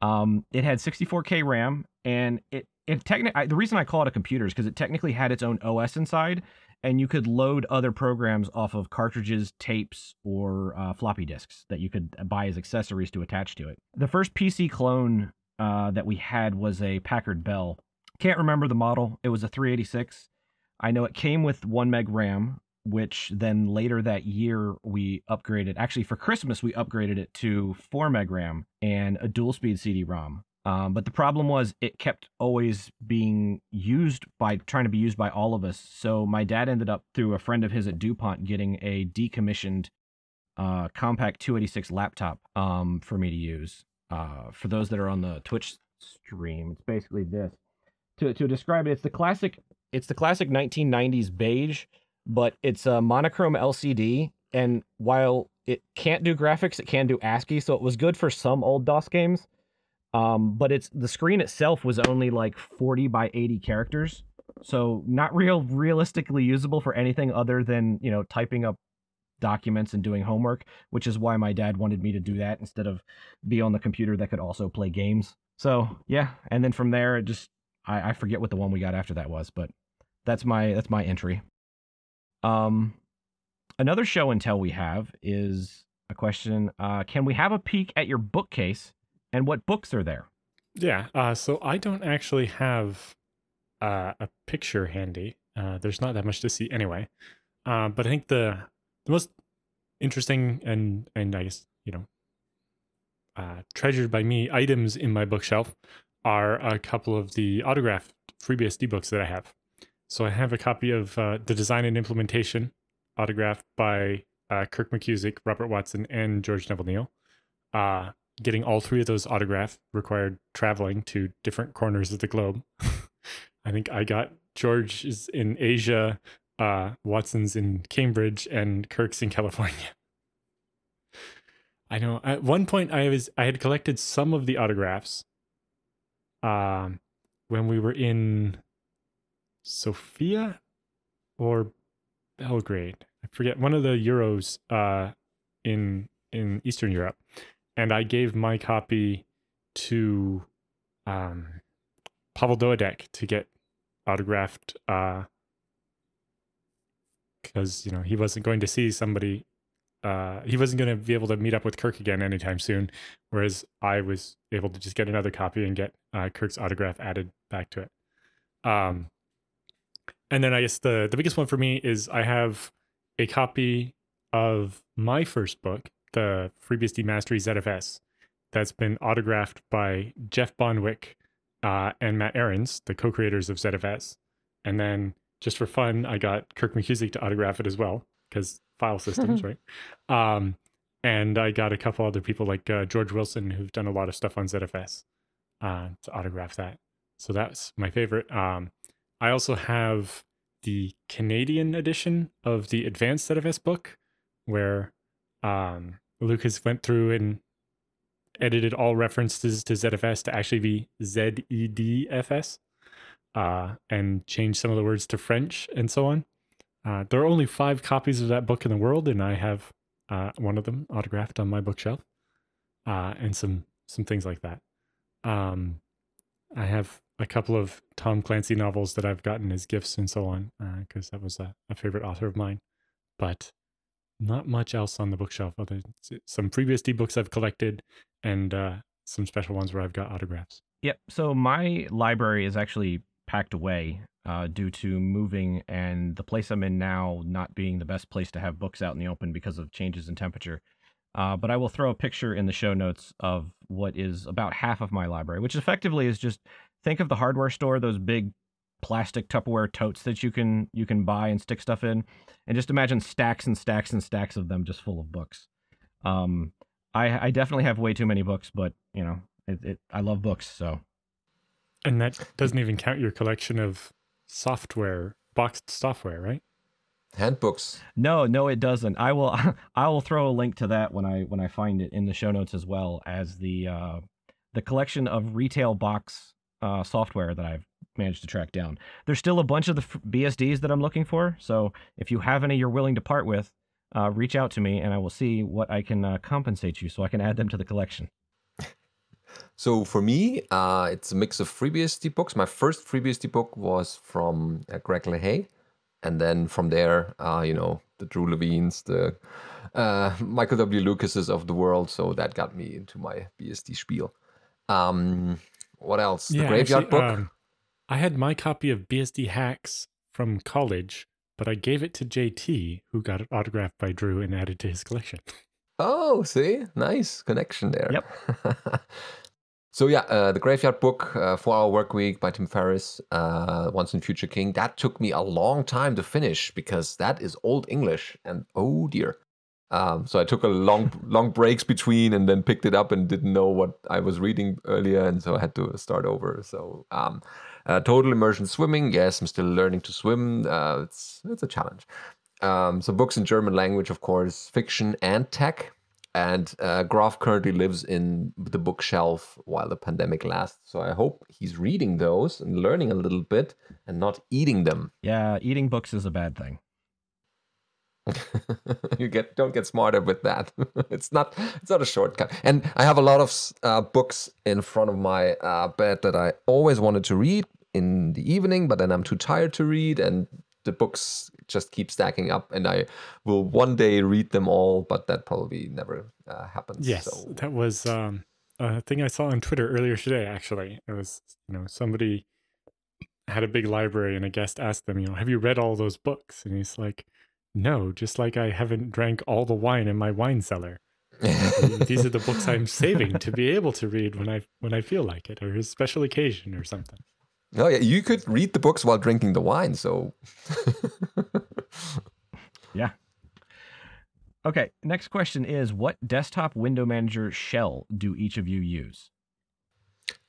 Speaker 3: Um, it had 64k RAM, and it it technically the reason I call it a computer is because it technically had its own OS inside, and you could load other programs off of cartridges, tapes, or uh, floppy disks that you could buy as accessories to attach to it. The first PC clone uh, that we had was a Packard Bell. Can't remember the model. It was a 386. I know it came with one meg RAM, which then later that year we upgraded. Actually, for Christmas we upgraded it to four meg RAM and a dual speed CD-ROM. Um, but the problem was it kept always being used by trying to be used by all of us. So my dad ended up through a friend of his at DuPont getting a decommissioned uh, Compaq 286 laptop um, for me to use. Uh, for those that are on the Twitch stream, it's basically this. To to describe it, it's the classic. It's the classic 1990s beige, but it's a monochrome LCD. And while it can't do graphics, it can do ASCII, so it was good for some old DOS games. Um, but it's the screen itself was only like 40 by 80 characters, so not real realistically usable for anything other than you know typing up documents and doing homework, which is why my dad wanted me to do that instead of be on the computer that could also play games. So yeah, and then from there, it just I, I forget what the one we got after that was, but that's my that's my entry. Um, another show and tell we have is a question: uh, Can we have a peek at your bookcase and what books are there?
Speaker 2: Yeah. Uh, so I don't actually have uh, a picture handy. Uh, there's not that much to see anyway. Uh, but I think the the most interesting and and I guess you know uh, treasured by me items in my bookshelf are a couple of the autographed FreeBSD books that I have. So I have a copy of uh, the design and implementation, autographed by Kirk McKusick, Robert Watson, and George Neville-Neil. Getting all three of those autographed required traveling to different corners of the globe. <laughs> I think I got George is in Asia, uh, Watson's in Cambridge, and Kirk's in California. <laughs> I know at one point I was I had collected some of the autographs um when we were in Sofia or Belgrade. I forget one of the Euros uh in in Eastern Europe. And I gave my copy to um Pavel Dawidek to get autographed uh because you know he wasn't going to see somebody uh, he wasn't going to be able to meet up with Kirk again anytime soon. Whereas I was able to just get another copy and get uh, Kirk's autograph added back to it. Um, and then I guess the the biggest one for me is I have a copy of my first book, the FreeBSD Mastery ZFS, that's been autographed by Jeff Bonwick uh, and Matt Ahrens, the co-creators of ZFS. And then just for fun, I got Kirk McKusick to autograph it as well because file systems, <laughs> right? Um, and I got a couple other people like uh, George Wilson who've done a lot of stuff on ZFS uh, to autograph that. So that's my favorite. Um, I also have the Canadian edition of the Advanced ZFS book, where um, Lucas went through and edited all references to ZFS to actually be ZEDFS, uh, and changed some of the words to French and so on. Uh, there are only five copies of that book in the world, and I have uh, one of them autographed on my bookshelf, uh, and some some things like that. Um, I have a couple of Tom Clancy novels that I've gotten as gifts and so on, because uh, that was a, a, favorite author of mine. But not much else on the bookshelf other some FreeBSD books I've collected and uh, some special ones where I've got autographs.
Speaker 3: Yep. So my library is actually packed away uh, due to moving and the place I'm in now not being the best place to have books out in the open because of changes in temperature. Uh, but I will throw a picture in the show notes of what is about half of my library, which effectively is just think of the hardware store, those big plastic Tupperware totes that you can you can buy and stick stuff in, and just imagine stacks and stacks and stacks of them just full of books. Um, I, I definitely have way too many books, but you know, it, it I love books, so.
Speaker 2: And that doesn't even count your collection of software, boxed software, right?
Speaker 1: Handbooks.
Speaker 3: No, no, it doesn't. I will <laughs> I will throw a link to that when I when I find it in the show notes as well as the uh, the collection of retail box uh, software that I've managed to track down. There's still a bunch of the BSDs that I'm looking for. So if you have any you're willing to part with, uh, reach out to me and I will see what I can uh, compensate you so I can add them to the collection.
Speaker 1: So for me, uh, it's a mix of FreeBSD books. My first FreeBSD book was from uh, Greg Lehey. And then from there, uh, you know, the Dru Lavignes, the uh, Michael W. Lucases of the world. So that got me into my BSD spiel. Um, what else? The Graveyard
Speaker 2: actually,
Speaker 1: book.
Speaker 2: um, I had my copy of BSD Hacks from college, but I gave it to JT, who got it autographed by Dru and added to his collection. <laughs>
Speaker 1: Oh, see, nice connection there.
Speaker 3: Yep. <laughs>
Speaker 1: so yeah, uh, the Graveyard Book, uh, Four Hour Work Week by Tim Ferriss, uh, Once and Future King. That took me a long time to finish because that is old English, and oh dear. Um, so I took a long, <laughs> long breaks between, and then picked it up and didn't know what I was reading earlier, and so I had to start over. So um, uh, total immersion swimming. Yes, I'm still learning to swim. Uh, it's it's a challenge. Um, so books in German language, of course, fiction and tech. And uh, Graf currently lives in the bookshelf while the pandemic lasts. So I hope he's reading those and learning a little bit and not eating them.
Speaker 3: Yeah, eating books is a bad thing. <laughs>
Speaker 1: you get don't get smarter with that. <laughs> it's not it's not a shortcut. And I have a lot of uh, books in front of my uh, bed that I always wanted to read in the evening, but then I'm too tired to read, and the books just keep stacking up. And I will one day read them all, but that probably never uh, happens.
Speaker 2: Yes,
Speaker 1: So
Speaker 2: that was um, a thing I saw on Twitter earlier today. Actually, it was you know somebody had a big library, and a guest asked them, you know, have you read all those books? And he's like, no, just like I haven't drank all the wine in my wine cellar. These are the books I'm <laughs> saving to be able to read when I when I feel like it, or a special occasion or something.
Speaker 1: Oh yeah, you could read the books while drinking the wine. So <laughs>
Speaker 3: Yeah. Okay, next question is what desktop window manager shell do each of you use?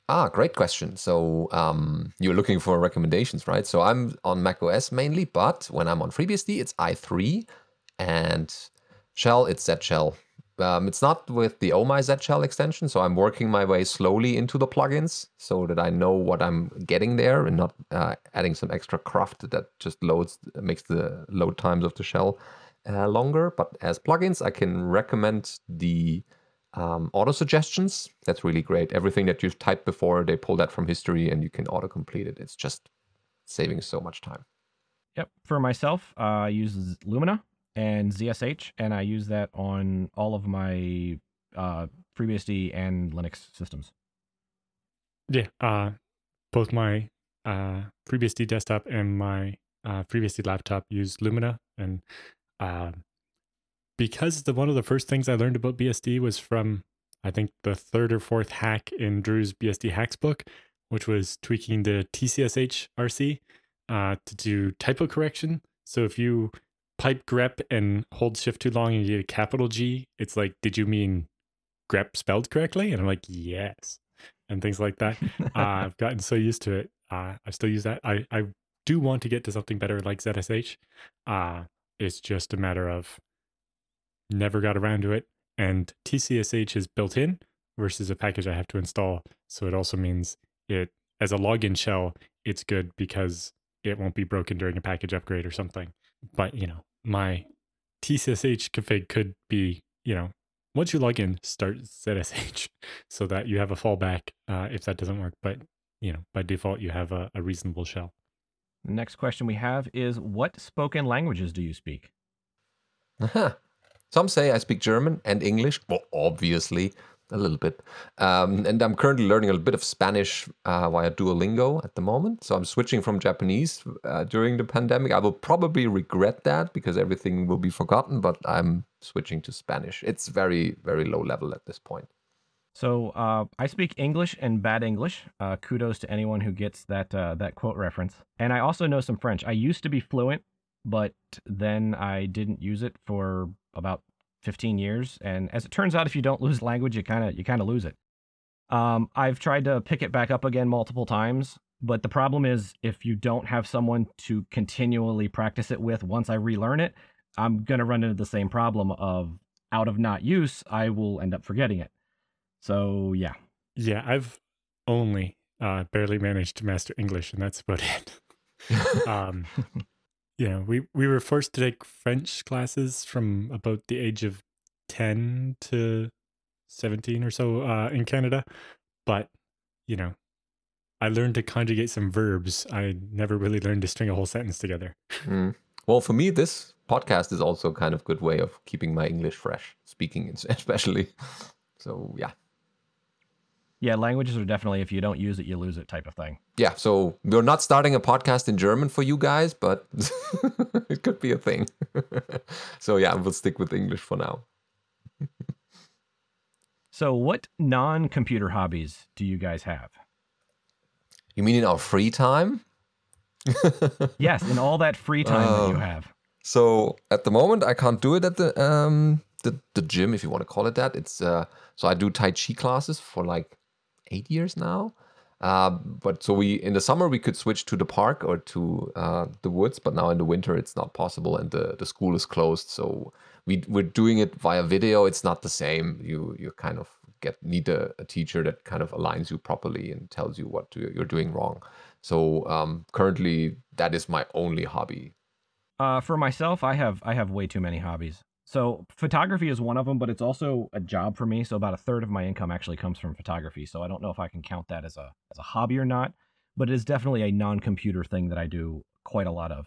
Speaker 1: Ah, great question. So um, you're looking for recommendations, right? So I'm on Mac OS mainly, but when I'm on FreeBSD, it's i3, and Shell, it's Z Shell. Um, it's not with the OMI Z Shell extension, so I'm working my way slowly into the plugins so that I know what I'm getting there and not uh, adding some extra craft that just loads makes the load times of the shell uh, longer. But as plugins, I can recommend the um, auto suggestions. That's really great. Everything that you've typed before, they pull that from history and you can auto complete it. It's just saving so much time.
Speaker 3: Yep. For myself, uh, I use Lumina and ZSH, and I use that on all of my uh, FreeBSD and Linux systems.
Speaker 2: Yeah, uh, both my uh, FreeBSD desktop and my uh, FreeBSD laptop use Lumina, and uh, because the one of the first things I learned about BSD was from I think the third or fourth hack in Dru's BSD hacks book, which was tweaking the TCSH RC uh, to do typo correction. So if you pipe grep and hold shift too long and you get a capital G, it's like, did you mean grep spelled correctly? And I'm like, yes, and things like that. uh, <laughs> I've gotten so used to it. Uh, I still use that. I, I do want to get to something better like ZSH. Uh, it's just a matter of never got around to it. And TCSH is built in versus a package I have to install. So it also means it, as a login shell, it's good because it won't be broken during a package upgrade or something. But, you know, my TCSH config could be, you know, once you log in, start ZSH <laughs> so that you have a fallback uh, if that doesn't work. But, you know, by default, you have a, a reasonable shell.
Speaker 3: The next question we have is what spoken languages do you speak? <laughs>
Speaker 1: Some say I speak German and English. Well, obviously, a little bit. Um, and I'm currently learning a little bit of Spanish uh, via Duolingo at the moment. So I'm switching from Japanese uh, during the pandemic. I will probably regret that because everything will be forgotten, but I'm switching to Spanish. It's very, very low level at this point.
Speaker 3: So uh, I speak English and bad English. Uh, kudos to anyone who gets that uh, that quote reference. And I also know some French. I used to be fluent, but then I didn't use it for about 15 years. And as it turns out, if you don't lose language, you kind of you kind of lose it. Um, I've tried to pick it back up again multiple times, but the problem is if you don't have someone to continually practice it with once I relearn it, I'm gonna run into the same problem of out of not use, I will end up forgetting it. So yeah,
Speaker 2: Yeah, I've only uh, barely managed to master English, and that's about it. <laughs> um, <laughs> know, we, we were forced to take French classes from about the age of 10 to 17 or so uh, in Canada. But, you know, I learned to conjugate some verbs. I never really learned to string a whole sentence together.
Speaker 1: Mm. Well, for me, this podcast is also kind of good way of keeping my English fresh, speaking <laughs> especially. So yeah.
Speaker 3: Yeah, languages are definitely if you don't use it, you lose it type of thing.
Speaker 1: Yeah, so we're not starting a podcast in German for you guys, but <laughs> it could be a thing. <laughs> so yeah, we'll stick with English for now.
Speaker 3: so, what non computer hobbies do you guys have?
Speaker 1: You mean in our free time? <laughs>
Speaker 3: yes, in all that free time that you
Speaker 1: Oh.
Speaker 3: have.
Speaker 1: So at the moment, I can't do it at the um the, the gym, if you want to call it that. It's uh so I do Tai Chi classes for like eight years now. Uh, but so we in the summer we could switch to the park or to uh, the woods, but now in the winter it's not possible, and the, the school is closed. So we we're doing it via video. It's not the same. You you kind of get need a, a teacher that kind of aligns you properly and tells you what to, you're doing wrong. So um, currently that is my only hobby
Speaker 3: Uh, for myself, I have I have way too many hobbies. So photography is one of them, but it's also a job for me. So about a third of my income actually comes from photography. So I don't know if I can count that as a as a hobby or not, but it is definitely a non-computer thing that I do quite a lot of.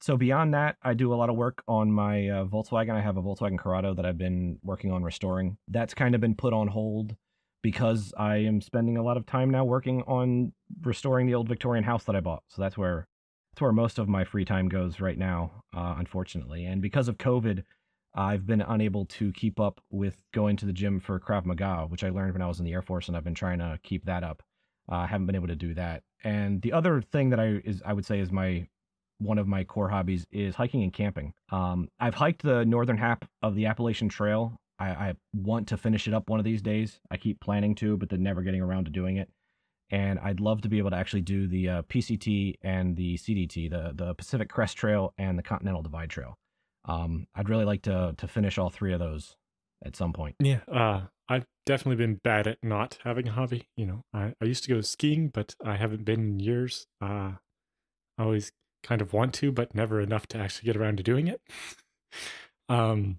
Speaker 3: So beyond that, I do a lot of work on my uh, Volkswagen. I have a Volkswagen Corrado that I've been working on restoring. That's kind of been put on hold because I am spending a lot of time now working on restoring the old Victorian house that I bought. So that's where that's where most of my free time goes right now, uh, unfortunately. And because of COVID, I've been unable to keep up with going to the gym for Krav Maga, which I learned when I was in the Air Force, and I've been trying to keep that up. Uh, I haven't been able to do that. And the other thing that I is I would say is my one of my core hobbies is hiking and camping. Um, I've hiked the northern half of the Appalachian Trail. I, I want to finish it up one of these days. I keep planning to, but then never getting around to doing it and I'd love to be able to actually do the uh, PCT and the CDT, the the Pacific Crest Trail and the Continental Divide Trail. Um, I'd really like to to finish all three of those at some point.
Speaker 2: Yeah, uh, I've definitely been bad at not having a hobby. You know, I, I used to go skiing, but I haven't been in years. Uh, I always kind of want to, but never enough to actually get around to doing it. <laughs> um,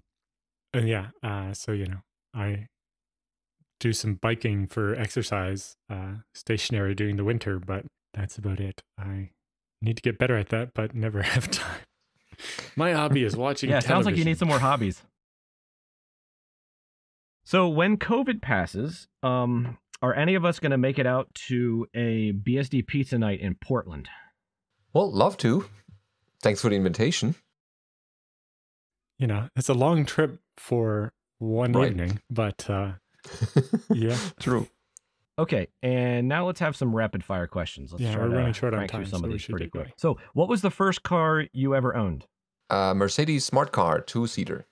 Speaker 2: and yeah, uh, so you know, I do some biking for exercise, uh, stationary during the winter, but that's about it. I need to get better at that, but never <laughs> have time. <laughs> My hobby is watching.
Speaker 3: yeah, it sounds like you need some more hobbies. So when COVID passes, um, are any of us going to make it out to a BSD pizza night in Portland?
Speaker 1: Well, love to. Thanks for the invitation.
Speaker 2: You know, it's a long trip for one
Speaker 1: Right.
Speaker 2: evening, but uh, <laughs> Yeah.
Speaker 1: True.
Speaker 3: Okay, and now let's have some rapid fire questions. Let's
Speaker 2: Yeah,
Speaker 3: try
Speaker 2: we're
Speaker 3: to
Speaker 2: running short on
Speaker 3: through
Speaker 2: time,
Speaker 3: some
Speaker 2: so
Speaker 3: of these pretty
Speaker 2: get
Speaker 3: quick.
Speaker 2: going.
Speaker 3: So, what was the first car you ever owned?
Speaker 1: Uh, Mercedes smart car, two seater.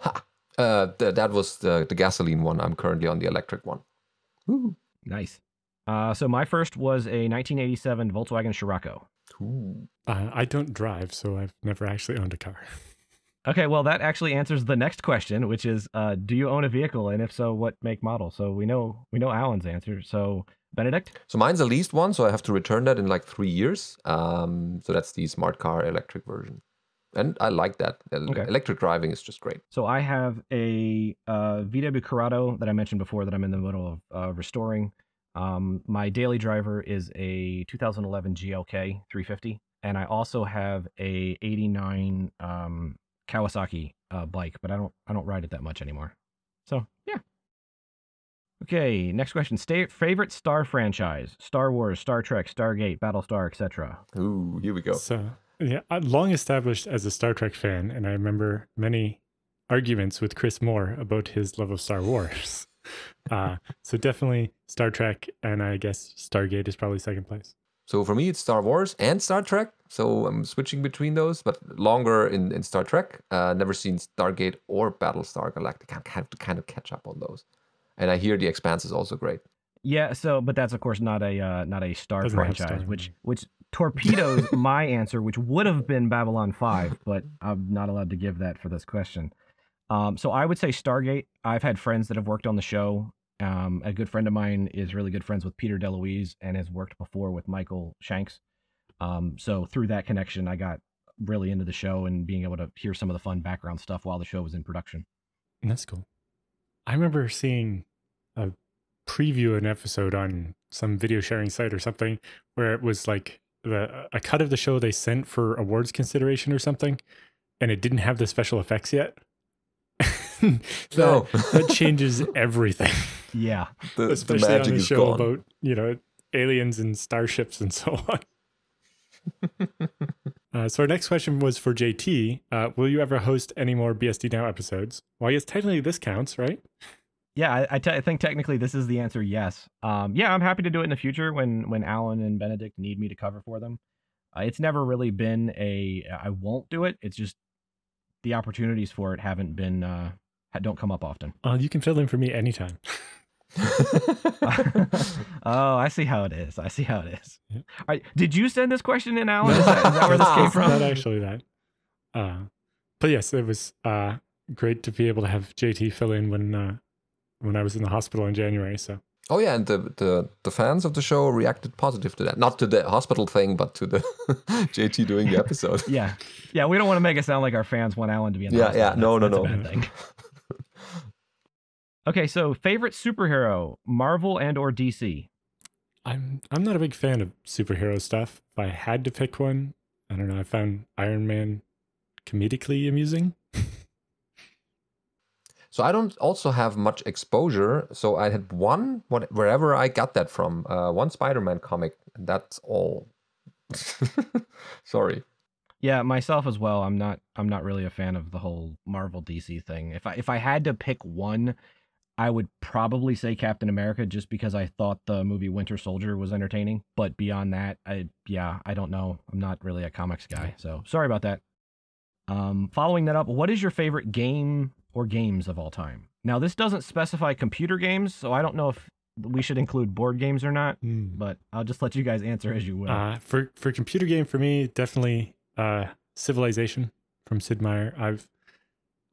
Speaker 1: Ha! Uh, th- that was the, the gasoline one. I'm currently on the electric one. Woo.
Speaker 3: Nice. Uh, so my first was a 1987 Volkswagen Scirocco.
Speaker 1: Ooh.
Speaker 2: uh, I don't drive, so I've never actually owned a car. <laughs>
Speaker 3: Okay, well that actually answers the next question, which is, uh, do you own a vehicle, and if so, what make model? So we know we know Allan's answer. So Benedict,
Speaker 1: So mine's a leased one, so I have to return that in like three years. Um, so that's the smart car electric version, and I like that.
Speaker 3: Okay.
Speaker 1: Electric driving is just great.
Speaker 3: so I have a uh, VW Corrado that I mentioned before that I'm in the middle of uh, restoring. Um, my daily driver is a 2011 GLK 350, and I also have a 89 um, Kawasaki uh, bike, but I don't I don't ride it that much anymore. So yeah. Okay, next question. Stay, favorite Star franchise: Star Wars, Star Trek, Stargate, Battlestar, etc.
Speaker 1: Ooh, here we go.
Speaker 2: So, yeah, I'm long established as a Star Trek fan, and I remember many arguments with Kris Moore about his love of Star Wars. <laughs> uh, so definitely Star Trek, and I guess Stargate is probably second place.
Speaker 1: So for me, it's Star Wars and Star Trek. So I'm switching between those, but longer in, in Star Trek. Uh, never seen Stargate or Battlestar Galactica. I have to kind of catch up on those. And I hear The Expanse is also great.
Speaker 3: Yeah, so but that's of course not a uh, not a Star
Speaker 2: Doesn't
Speaker 3: franchise,
Speaker 2: Star.
Speaker 3: which which torpedoes <laughs> my answer, which would have been Babylon Five, but I'm not allowed to give that for this question. Um, so I would say Stargate. I've had friends that have worked on the show, Um, a good friend of mine is really good friends with Peter DeLuise and has worked before with Michael Shanks. Um, so through that connection, I got really into the show and being able to hear some of the fun background stuff while the show was in production.
Speaker 2: That's cool. I remember seeing a preview of an episode on some video sharing site or something where it was like the a cut of the show they sent for awards consideration or something, and it didn't have the special effects yet. <laughs> that,
Speaker 1: No. <laughs>
Speaker 2: that changes everything,
Speaker 3: Yeah.
Speaker 1: the, the
Speaker 2: especially
Speaker 1: magic
Speaker 2: on a
Speaker 1: is
Speaker 2: show
Speaker 1: gone.
Speaker 2: about you know aliens and starships and <laughs> so on. Uh, so our next question was for JT. Uh, will you ever host any more BSD Now episodes? Well, I guess technically this counts, right?
Speaker 3: Yeah, I, I, te- I think technically this is the answer. Yes. Um, yeah, I'm happy to do it in the future when when Allan and Benedict need me to cover for them. Uh, it's never really been a I won't do it. It's just the opportunities for it haven't been uh, ha- don't come up often.
Speaker 2: Uh, you can fill in for me anytime. <laughs>
Speaker 3: oh, I see how it is. I see how it is.
Speaker 2: Yeah.
Speaker 3: All right, did you send this question in, Allan? Is that, is that where this came <laughs> from?
Speaker 2: Not actually that. Uh, but yes, it was uh, great to be able to have JT fill in when uh, when I was in the hospital in January. So
Speaker 1: Oh yeah, and the, the the fans of the show reacted positive to that. Not to the hospital thing, but to the <laughs> JT doing the episode.
Speaker 3: Yeah, yeah. We don't want to make it sound like our fans want Allan to be in. The
Speaker 1: Yeah,
Speaker 3: hospital.
Speaker 1: yeah. No,
Speaker 3: That's-
Speaker 1: no,
Speaker 3: that's a
Speaker 1: no.
Speaker 3: Bad thing. Okay, so favorite superhero, Marvel and or DC.
Speaker 2: I'm I'm not a big fan of superhero stuff. If I had to pick one, I don't know. I found Iron Man comedically amusing.
Speaker 1: So I don't also have much exposure. So I had one, what, wherever I got that from, uh, one Spider-Man comic, and that's all. <laughs> Sorry.
Speaker 3: Yeah, myself as well. I'm not. I'm not really a fan of the whole Marvel DC thing. If I if I had to pick one, I would probably say Captain America, just because I thought the movie Winter Soldier was entertaining. But beyond that, I yeah, I don't know. I'm not really a comics guy, so sorry about that. Um, following that up, what is your favorite game or games of all time? Now, this doesn't specify computer games, so I don't know if we should include board games or not. But I'll just let you guys answer as you will.
Speaker 2: Uh, for for computer game, for me, definitely uh, Civilization from Sid Meier. I've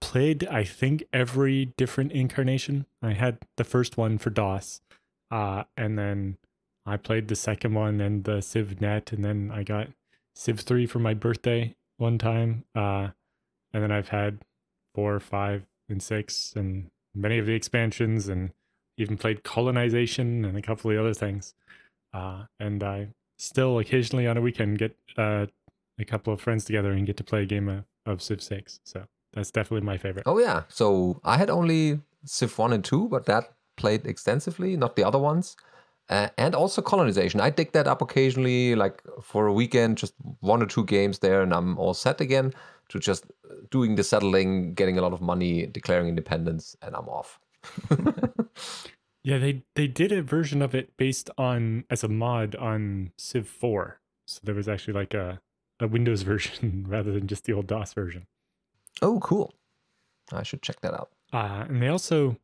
Speaker 2: played, I think, every different incarnation. I had the first one for DOS, uh, and then I played the second one and the Civ Net, and then I got Civ three for my birthday one time, uh, and then I've had four, five, and six, and many of the expansions, and even played Colonization and a couple of the other things. Uh, and I still occasionally on a weekend get uh, a couple of friends together and get to play a game of, of Civ 6. So that's definitely my favorite.
Speaker 1: Oh yeah. So I had only Civ 1 and 2, but that played extensively, not the other ones. Uh, and also colonization. I dig that up occasionally, like for a weekend, just one or two games there, and I'm all set again to just doing the settling, getting a lot of money, declaring independence, and I'm off. <laughs>
Speaker 2: Yeah, they they did a version of it based on as a mod on Civ 4. So there was actually like a, a Windows <laughs> version rather than just the old DOS version.
Speaker 1: Oh, cool. I should check that out.
Speaker 2: Uh, and they also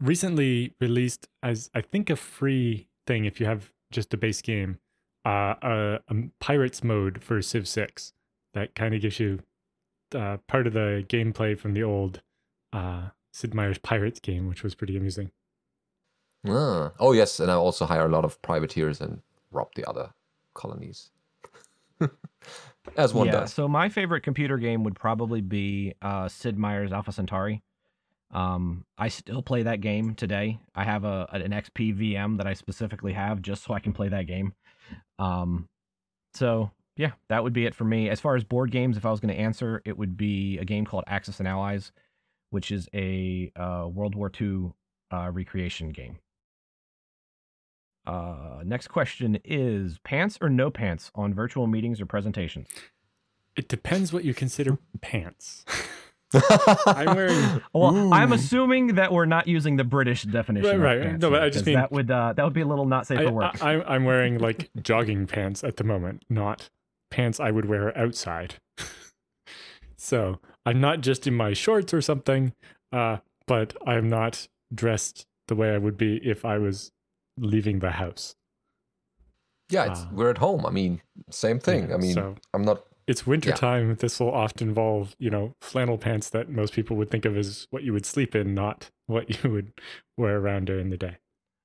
Speaker 2: recently released as I think a free thing if you have just a base game, uh, a, a pirates mode for Civ 6 that kind of gives you uh, part of the gameplay from the old uh, Sid Meier's Pirates game, which was pretty amusing.
Speaker 1: Ah. Oh, yes. And I also hire a lot of privateers and rob the other colonies. <laughs> As one
Speaker 3: yeah,
Speaker 1: does.
Speaker 3: so my favorite computer game would probably be uh, Sid Meier's Alpha Centauri. Um, I still play that game today. I have a an XP VM that I specifically have just so I can play that game. Um, so yeah, that would be it for me. As far as board games, if I was going to answer, it would be a game called Axis and Allies, which is a uh, World War II uh, recreation game. Uh, next question is pants or no pants on virtual meetings or presentations?
Speaker 2: It depends what you consider pants. <laughs> I'm wearing
Speaker 3: Well, I'm assuming that we're not using the British definition.
Speaker 2: Right,
Speaker 3: of
Speaker 2: right.
Speaker 3: pants
Speaker 2: No, but I just
Speaker 3: 'cause
Speaker 2: mean-
Speaker 3: that would uh, that would be a little not safe
Speaker 2: I,
Speaker 3: for work.
Speaker 2: I, I'm- I'm wearing like <laughs> jogging pants at the moment, not pants I would wear outside. <laughs> so I'm not just in my shorts or something, uh, but I'm not dressed the way I would be if I was leaving the house.
Speaker 1: yeah, it's,
Speaker 2: Ah.
Speaker 1: we're at home. I mean, same thing.
Speaker 2: Yeah,
Speaker 1: I mean,
Speaker 2: so
Speaker 1: I'm not.
Speaker 2: it's winter time. This will often involve, you know, flannel pants that most people would think of as what you would sleep in, not what you would wear around during the day.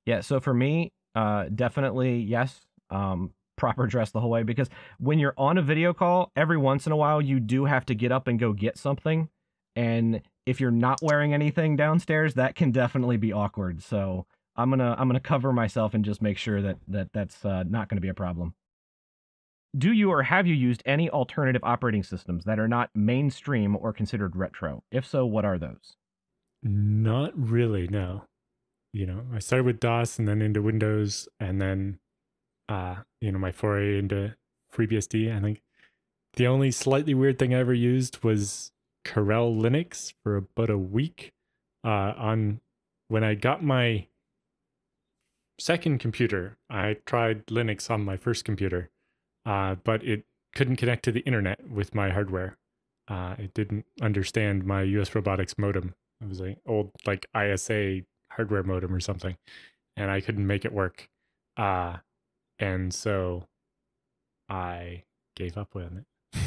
Speaker 3: Yeah, so for me, uh, definitely yes. Um, proper dress the whole way because when you're on a video call, every once in a while you do have to get up and go get something, and if you're not wearing anything downstairs, that can definitely be awkward. So I'm gonna I'm gonna cover myself and just make sure that that that's uh, not going to be a problem. Do you or have you used any alternative operating systems that are not mainstream or considered retro? If so, what are those?
Speaker 2: Not really, no. You know, I started with DOS and then into Windows and then uh, you know, my foray into FreeBSD. I think the only slightly weird thing I ever used was Corel Linux for about a week. Uh, on when I got my second computer, I tried Linux on my first computer, uh, but it couldn't connect to the internet with my hardware. Uh, it didn't understand my US robotics modem. It was an old like ISA hardware modem or something, and I couldn't make it work. Uh, and so I gave up on it. <laughs>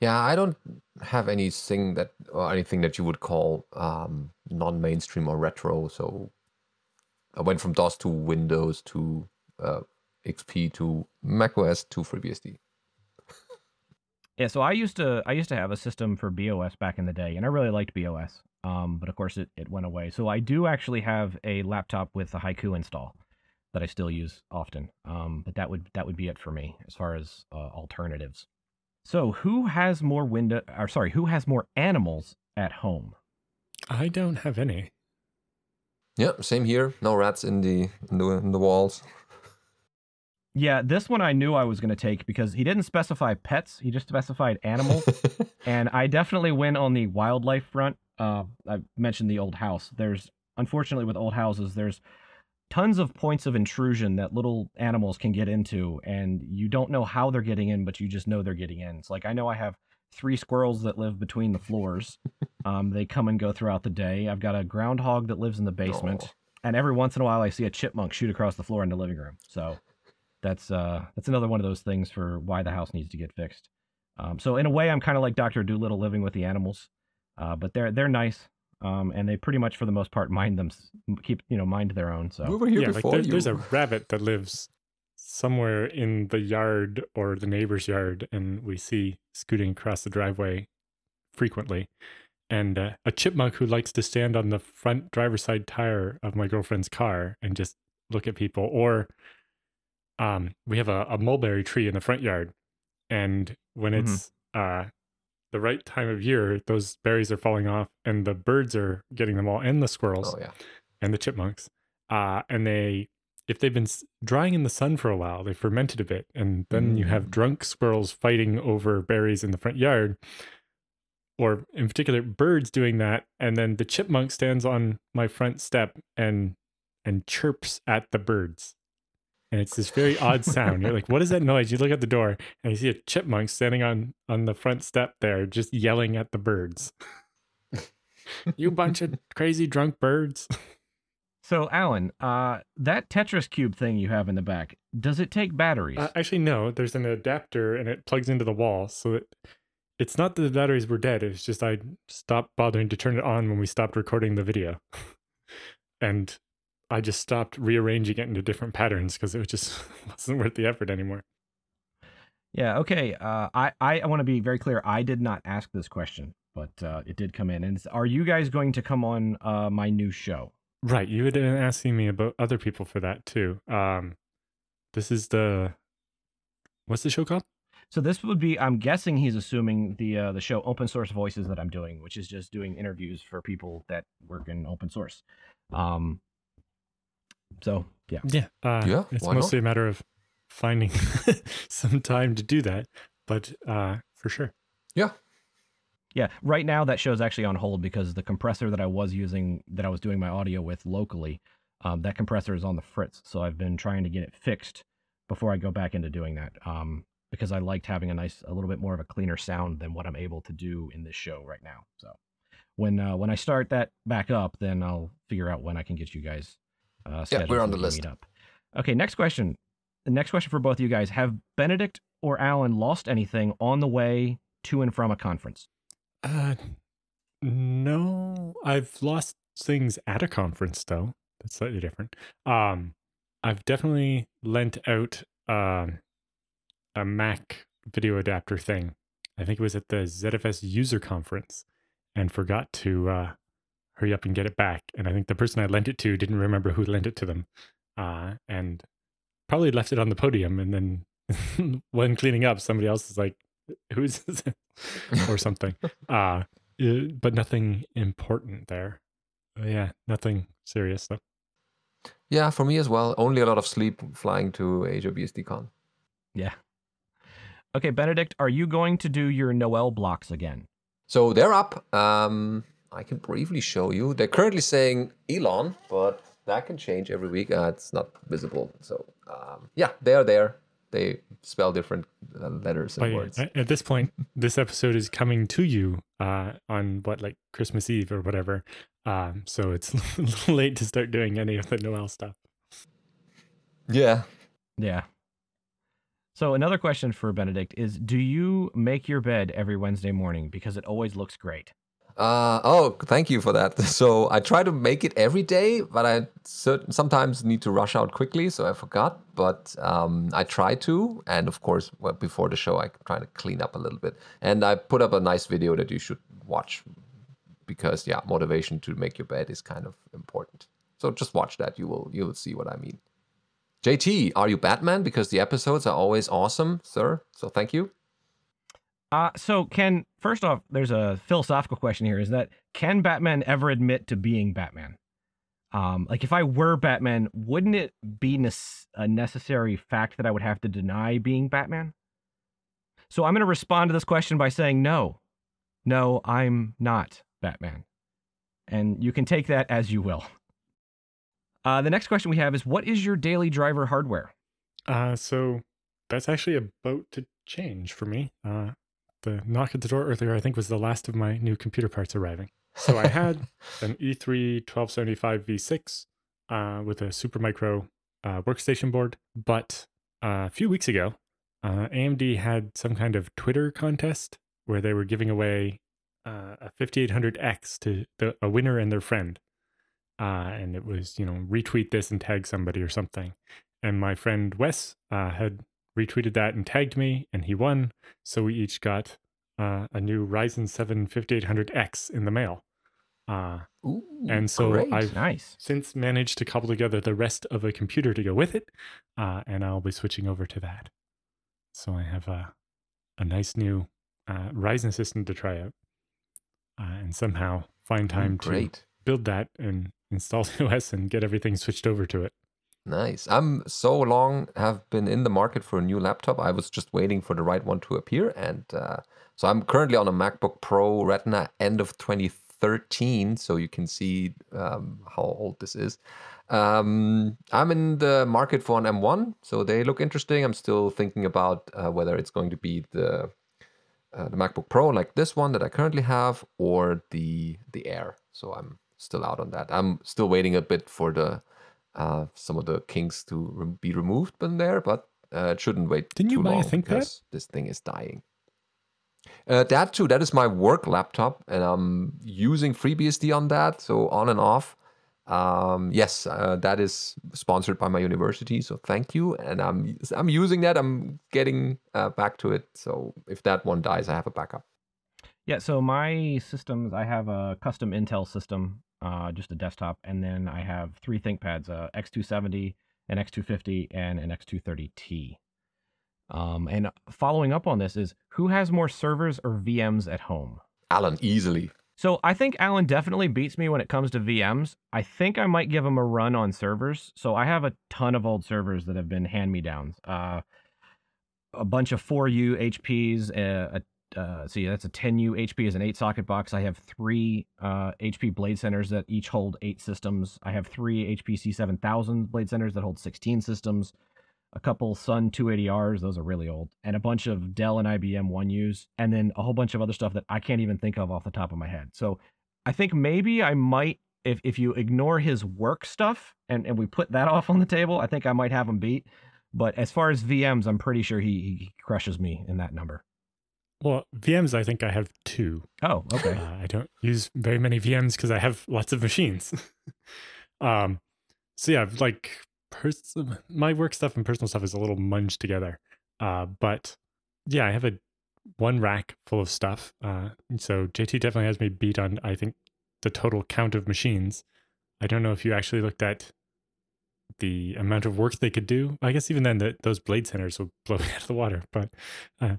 Speaker 1: Yeah, I don't have anything that or anything that you would call um, non-mainstream or retro. So I went from DOS to Windows to uh, XP to macOS to FreeBSD. <laughs>
Speaker 3: Yeah, so I used to I used to have a system for BeOS back in the day, and I really liked BeOS. Um, but of course it, it went away. So I do actually have a laptop with a Haiku install that I still use often. Um, but that would that would be it for me as far as uh, alternatives. So who has more window? Or sorry, who has more animals at home?
Speaker 2: I don't have any.
Speaker 1: Yeah, same here. No rats in the in the, in the walls.
Speaker 3: Yeah, this one I knew I was going to take because he didn't specify pets; he just specified animals, <laughs> and I definitely win on the wildlife front. Uh, I mentioned the old house. There's unfortunately with old houses, there's tons of points of intrusion that little animals can get into, and you don't know how they're getting in, but you just know they're getting in. It's like I know I have three squirrels that live between the floors. <laughs> Um, they come and go throughout the day. I've got a groundhog that lives in the basement,
Speaker 1: Oh.
Speaker 3: and every once in a while I see a chipmunk shoot across the floor in the living room. So that's uh that's another one of those things for why the house needs to get fixed. Um, so in a way, I'm kind of like Doctor Doolittle living with the animals, uh, but they're they're nice, um, and they pretty much for the most part mind them keep you know mind their own.
Speaker 1: we
Speaker 3: So
Speaker 1: were here
Speaker 2: yeah, like there,
Speaker 1: you.
Speaker 2: there's a rabbit that lives somewhere in the yard or the neighbor's yard, and we see scooting across the driveway frequently. And uh, a chipmunk who likes to stand on the front driver's side tire of my girlfriend's car and just look at people. Or um, we have a, a mulberry tree in the front yard, and when
Speaker 3: Mhm.
Speaker 2: it's uh, the right time of year, those berries are falling off, and the birds are getting them all, and the squirrels
Speaker 1: oh yeah.
Speaker 2: and the chipmunks. Uh, and they, if they've been drying in the sun for a while, they fermented a bit, and then you have
Speaker 1: Mm.
Speaker 2: drunk squirrels fighting over berries in the front yard, or in particular birds doing that, and then the chipmunk stands on my front step and and chirps at the birds. And it's this very odd sound. You're like, what is that noise? You look at the door and you see a chipmunk standing on on the front step there, just yelling at the birds. <laughs> you bunch of crazy drunk birds. <laughs>
Speaker 3: so Allan, uh, that Tetris cube thing you have in the back, does it take batteries?
Speaker 2: Uh, actually, no. There's an adapter and it plugs into the wall, so that it's not that the batteries were dead. It's just I stopped bothering to turn it on when we stopped recording the video, <laughs> and I just stopped rearranging it into different patterns because it was just <laughs> wasn't worth the effort anymore.
Speaker 3: Yeah. Okay. Uh, I I, I want to be very clear. I did not ask this question, but uh, it did come in. And are you guys going to come on uh, my new show?
Speaker 2: Right, you had been asking me about other people for that too. Um, this is the what's the show called?
Speaker 3: So this would be. I'm guessing he's assuming the uh, the show Open Source Voices that I'm doing, which is just doing interviews for people that work in open source. Um. So yeah.
Speaker 2: Yeah, uh,
Speaker 1: Yeah,
Speaker 2: It's
Speaker 1: why not?
Speaker 2: mostly a matter of finding <laughs> some time to do that, but uh, for sure.
Speaker 1: Yeah.
Speaker 3: Yeah, right now that show's actually on hold because the compressor that I was using, that I was doing my audio with locally, um, that compressor is on the fritz. So I've been trying to get it fixed before I go back into doing that. Um, because I liked having a nice, a little bit more of a cleaner sound than what I'm able to do in this show right now. So when uh, when I start that back up, then I'll figure out when I can get you guys. Uh,
Speaker 1: Yeah, we're on the list.
Speaker 3: Up. Okay, next question. The next question for both of you guys: Have Benedict or Allan lost anything on the way to and from a conference?
Speaker 2: Uh, No, I've lost things at a conference though. That's slightly different. Um, I've definitely lent out um a Mac video adapter thing. I think it was at the ZFS user conference, and forgot to uh, hurry up and get it back. And I think the person I lent it to didn't remember who lent it to them, uh, and probably left it on the podium. And then <laughs> when cleaning up, somebody else is like, <laughs> "Who's this?" <laughs> or something. Uh, but nothing important there. Uh, yeah, nothing serious though.
Speaker 1: Yeah, for me as well. Only a lot of sleep flying to Asia BSDCon.
Speaker 3: Yeah. Okay, Benedict, are you going to do your Noel blocks again?
Speaker 1: So they're up. Um, I can briefly show you. They're currently saying Elon, but that can change every week. Uh, it's not visible. So um, yeah, they are there. They spell different uh, letters and
Speaker 2: But
Speaker 1: words.
Speaker 2: at- at this point, this episode is coming to you uh, on what like Christmas Eve or whatever. Um, so it's a <laughs> little late to start doing any of the Noel stuff.
Speaker 1: Yeah.
Speaker 3: Yeah. So another question for Benedict is do you make your bed every Wednesday morning because it always looks great?
Speaker 1: Uh, oh, thank you for that. <laughs> So I try to make it every day, but I sometimes need to rush out quickly, so I forgot. But um, I try to, and of course, well, before the show, I try to clean up a little bit. And I put up a nice video that you should watch because, yeah, motivation to make your bed is kind of important. So just watch that; you will you will see what I mean. JT, are you Batman? Because the episodes are always awesome, sir. So thank you.
Speaker 3: Uh, so can first off, there's a philosophical question here: is that can Batman ever admit to being Batman? Um, like if I were Batman, wouldn't it be nes- a necessary fact that I would have to deny being Batman? So I'm going to respond to this question by saying no, no, I'm not Batman, and you can take that as you will. Uh, the next question we have is: What is your daily driver hardware?
Speaker 2: Uh, so that's actually about to change for me. Uh, the knock at the door earlier, I think, was the last of my new computer parts arriving. So I had <laughs> an E E3 1275 V6 uh, with a Supermicro uh, workstation board, but uh, a few weeks ago, uh, AMD had some kind of Twitter contest where they were giving away uh, a 5800X to the, a winner and their friend. Uh, and it was, you know, retweet this and tag somebody or something. And my friend Wes uh, had retweeted that and tagged me, and he won. So we each got uh, a new Ryzen 7 5800X in the mail. Uh,
Speaker 1: Ooh,
Speaker 2: And so
Speaker 1: great.
Speaker 2: I've-
Speaker 3: Nice.
Speaker 2: since managed to cobble together the rest of a computer to go with it, uh, and I'll be switching over to that. So I have a, a nice new uh, Ryzen system to try out, uh, and somehow find
Speaker 1: Ooh,
Speaker 2: time to build that and install <laughs> the OS and get everything switched over to it.
Speaker 1: Nice. I'm so long have been in the market for a new laptop. I was just waiting for the right one to appear, and uh, so I'm currently on a MacBook Pro Retina end of 2013. So you can see um, how old this is. Um, I'm in the market for an M1, so they look interesting. I'm still thinking about uh, whether it's going to be the uh, the MacBook Pro like this one that I currently have, or the the Air. So I'm still out on that. I'm still waiting a bit for the uh, some of the kinks to re- be removed in there, but uh, it shouldn't wait
Speaker 2: Didn't you
Speaker 1: too
Speaker 2: buy a
Speaker 1: long
Speaker 2: ThinkPad?
Speaker 1: because this thing is dying. Uh, that too. That is my work laptop, and I'm using FreeBSD on that, so on and off. Um, yes, uh, that is sponsored by my university, so thank you. And I'm I'm using that. I'm getting uh, back to it. So if that one dies, I have a backup.
Speaker 3: Yeah, so my systems, I have a custom Intel system, uh, just a desktop, and then I have three ThinkPads: a X270, an X250, and an X230T. Um, and following up on this is who has more servers or VMs at home?
Speaker 1: Allan, easily.
Speaker 3: So I think Allan definitely beats me when it comes to VMs. I think I might give him a run on servers. So I have a ton of old servers that have been hand me downs. Uh, a bunch of 4U HPs. Uh, a, uh, see, that's a 10U HP is an eight socket box. I have three uh, HP Blade Centers that each hold eight systems. I have three HP C7000 Blade Centers that hold 16 systems. A couple Sun 280Rs, those are really old, and a bunch of Dell and IBM 1Us, and then a whole bunch of other stuff that I can't even think of off the top of my head. So I think maybe I might, if if you ignore his work stuff and, and we put that <laughs> off on the table, I think I might have him beat. But as far as VMs, I'm pretty sure he, he crushes me in that number.
Speaker 2: Well, VMs, I think I have two.
Speaker 3: Oh, okay.
Speaker 2: Uh, I don't use very many VMs because I have lots of machines. <laughs> um, so yeah, like pers- my work stuff and personal stuff is a little munged together. Uh, but yeah, I have a one rack full of stuff. Uh, so JT definitely has me beat on I think the total count of machines. I don't know if you actually looked at the amount of work they could do. I guess even then, the, those blade centers will blow <laughs> me out of the water. But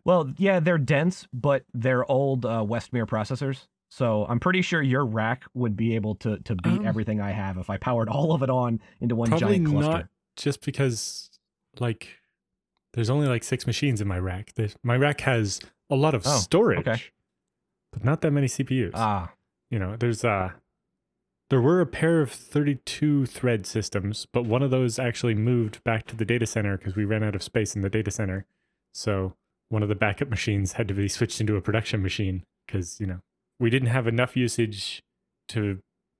Speaker 3: Well, yeah, they're dense, but they're old uh, Westmere processors. So I'm pretty sure your rack would be able to to beat
Speaker 2: Um,
Speaker 3: everything I have if I powered all of it on into one
Speaker 2: probably
Speaker 3: giant cluster.
Speaker 2: not just because like there's only like six machines in my rack. There's, my rack has a lot of
Speaker 3: Oh,
Speaker 2: storage,
Speaker 3: okay.
Speaker 2: but not that many CPUs.
Speaker 3: Ah,
Speaker 2: you know, there's uh there were a pair of 32 thread systems, but one of those actually moved back to the data center because we ran out of space in the data center. So one of the backup machines had to be switched into a production machine because, you know, we didn't have enough usage to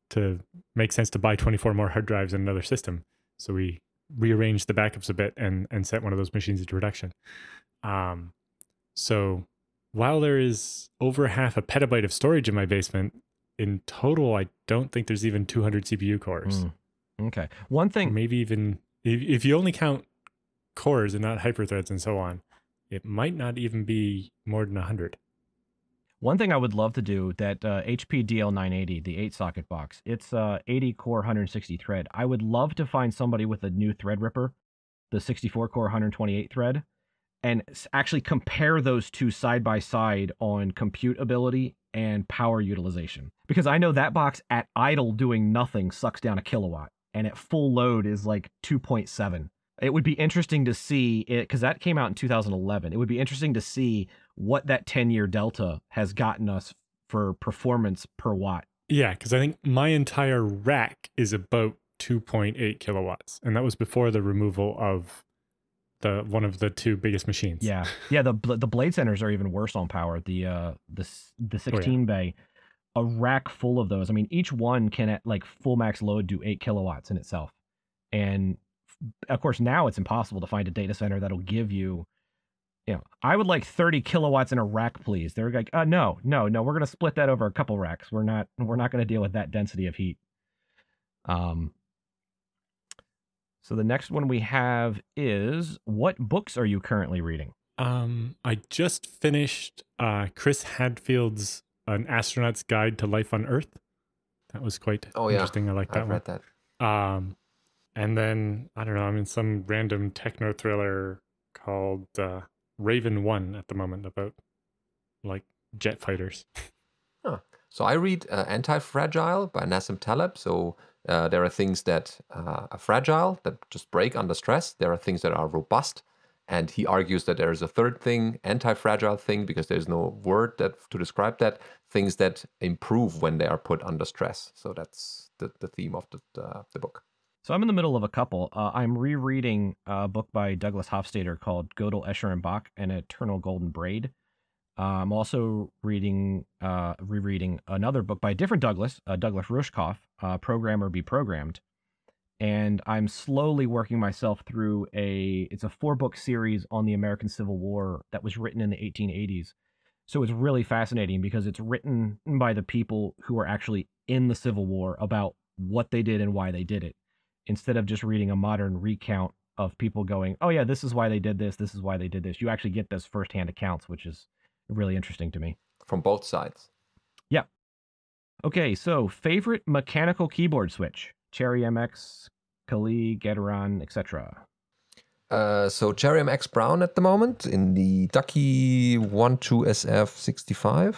Speaker 2: to make sense to buy 24 more hard drives in another system. So we rearranged the backups a bit and and set one of those machines into production. Um so while there is over half a petabyte of storage in my basement, in total, I don't think there's even 200 CPU cores.
Speaker 3: mm, okay. One thing,
Speaker 2: maybe even if, if you only count cores and not hyperthreads and so on, it might not even be more than 100.
Speaker 3: one thing I would love to do that uh, HP DL980, the eight socket box, it's uh, 80 core, 160 thread. I would love to find somebody with a new Threadripper, the 64 core, 128 thread, and actually compare those two side by side on compute ability and power utilization. Because I know that box at idle doing nothing sucks down a kilowatt, and at full load is like 2.7. It would be interesting to see it because that came out in 2011. It would be interesting to see what that 10 year delta has gotten us for performance per watt.
Speaker 2: Yeah, because I think my entire rack is about 2.8 kilowatts, and that was before the removal of the one of the two biggest machines.
Speaker 3: Yeah, yeah. The the blade centers are even worse on power. The uh the the 16 bay, a rack full of those. I mean, each one can at like full max load do eight kilowatts in itself, and of course now it's impossible to find a data center that'll give you. You know, I would like 30 kilowatts in a rack, please. They're like, uh, no, no, no. We're gonna split that over a couple racks. We're not, we're not gonna deal with that density of heat. Um. So the next one we have is what books are you currently reading?
Speaker 2: Um, I just finished uh, Chris Hadfield's An Astronaut's Guide to Life on Earth. That was quite
Speaker 1: Oh, yeah.
Speaker 2: interesting. I like that
Speaker 1: I've
Speaker 2: one.
Speaker 1: read that.
Speaker 2: Um, and then I don't know. I'm in some random techno thriller called uh, Raven One at the moment about like jet fighters.
Speaker 1: So I read uh, Anti-Fragile by Nassim Taleb. So uh, there are things that uh, are fragile, that just break under stress. There are things that are robust. And he argues that there is a third thing, anti-fragile thing, because there's no word that to describe that. Things that improve when they are put under stress. So that's the, the theme of the, uh, the book.
Speaker 3: So I'm in the middle of a couple. Uh, I'm rereading a book by Douglas Hofstadter called Gödel, Escher, and Bach, An Eternal Golden Braid. Uh, I'm also reading, uh, rereading another book by a different Douglas, uh, Douglas Rushkoff, uh, Program or Be Programmed. And I'm slowly working myself through a, it's a four book series on the American Civil War that was written in the 1880s. So it's really fascinating because it's written by the people who were actually in the Civil War about what they did and why they did it instead of just reading a modern recount of people going, "Oh yeah, this is why they did this. This is why they did this." You actually get those firsthand accounts, which is really interesting to me.
Speaker 1: From both sides. Yeah.
Speaker 3: Okay, so favorite mechanical keyboard switch: Cherry MX, Kailh, Gateron, etc.
Speaker 1: Uh, so Cherry MX Brown at the moment in the Ducky 12SF65.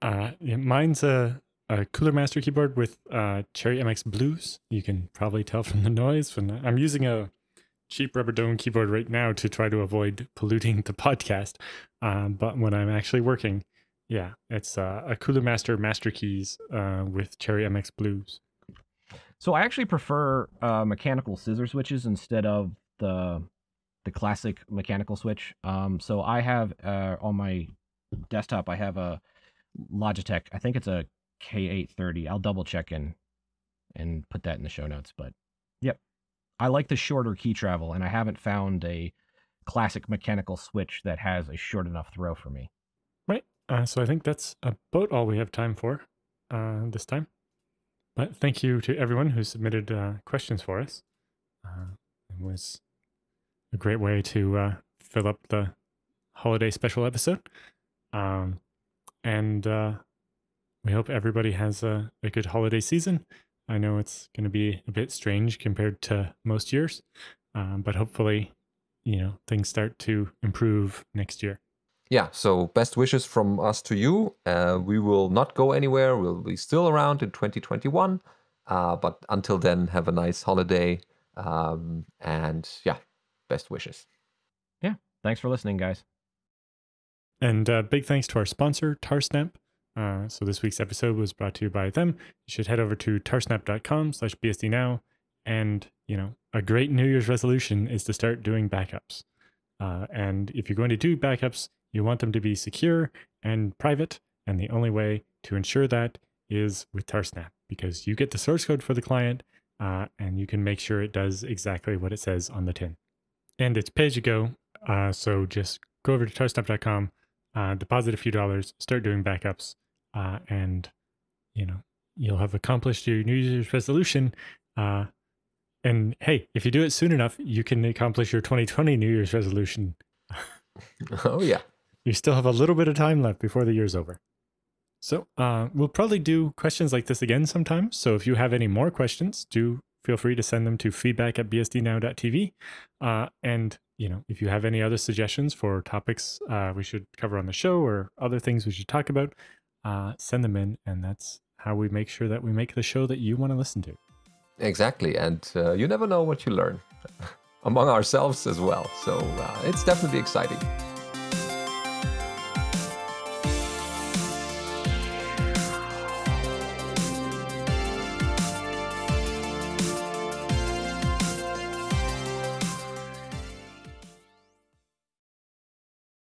Speaker 2: Uh, yeah, mine's a, a Cooler Master keyboard with uh, Cherry MX Blues. You can probably tell from the <laughs> noise. When I'm using a cheap rubber dome keyboard right now to try to avoid polluting the podcast. Um, but when I'm actually working, yeah, it's uh, a Cooler Master Master Keys uh, with Cherry MX Blues.
Speaker 3: So I actually prefer uh, mechanical scissor switches instead of the the classic mechanical switch. Um, so I have uh, on my desktop, I have a Logitech. I think it's a K830. I'll double check and and put that in the show notes. But I like the shorter key travel, and I haven't found a classic mechanical switch that has a short enough throw for me.
Speaker 2: Right. Uh, so I think that's about all we have time for uh, this time. But thank you to everyone who submitted uh, questions for us. Uh, it was a great way to uh, fill up the holiday special episode. Um, and uh, we hope everybody has a, a good holiday season. I know it's going to be a bit strange compared to most years, um, but hopefully, you know, things start to improve next year.
Speaker 1: Yeah, so best wishes from us to you. Uh, we will not go anywhere. We'll be still around in 2021. Uh, but until then, have a nice holiday. Um, and yeah, best wishes.
Speaker 3: Yeah. Thanks for listening, guys.
Speaker 2: And uh, big thanks to our sponsor, Tarsnap. Uh, so this week's episode was brought to you by them. You should head over to tarsnap.com slash BSD now. And, you know, a great New Year's resolution is to start doing backups. Uh, and if you're going to do backups, you want them to be secure and private. And the only way to ensure that is with Tarsnap because you get the source code for the client uh, and you can make sure it does exactly what it says on the tin. And it's pay as you go. Uh, so just go over to tarsnap.com, uh, deposit a few dollars, start doing backups, uh, and you know you'll have accomplished your New Year's resolution. Uh, and hey, if you do it soon enough, you can accomplish your 2020 New Year's resolution. <laughs>
Speaker 1: oh yeah,
Speaker 2: you still have a little bit of time left before the year's over. So uh, we'll probably do questions like this again sometime. So if you have any more questions, do feel free to send them to feedback at bsdnow.tv. Uh, and you know, if you have any other suggestions for topics uh, we should cover on the show or other things we should talk about, uh, send them in, and that's how we make sure that we make the show that you want to listen to.
Speaker 1: Exactly, and uh, you never know what you learn <laughs> among ourselves as well. So uh, it's definitely exciting.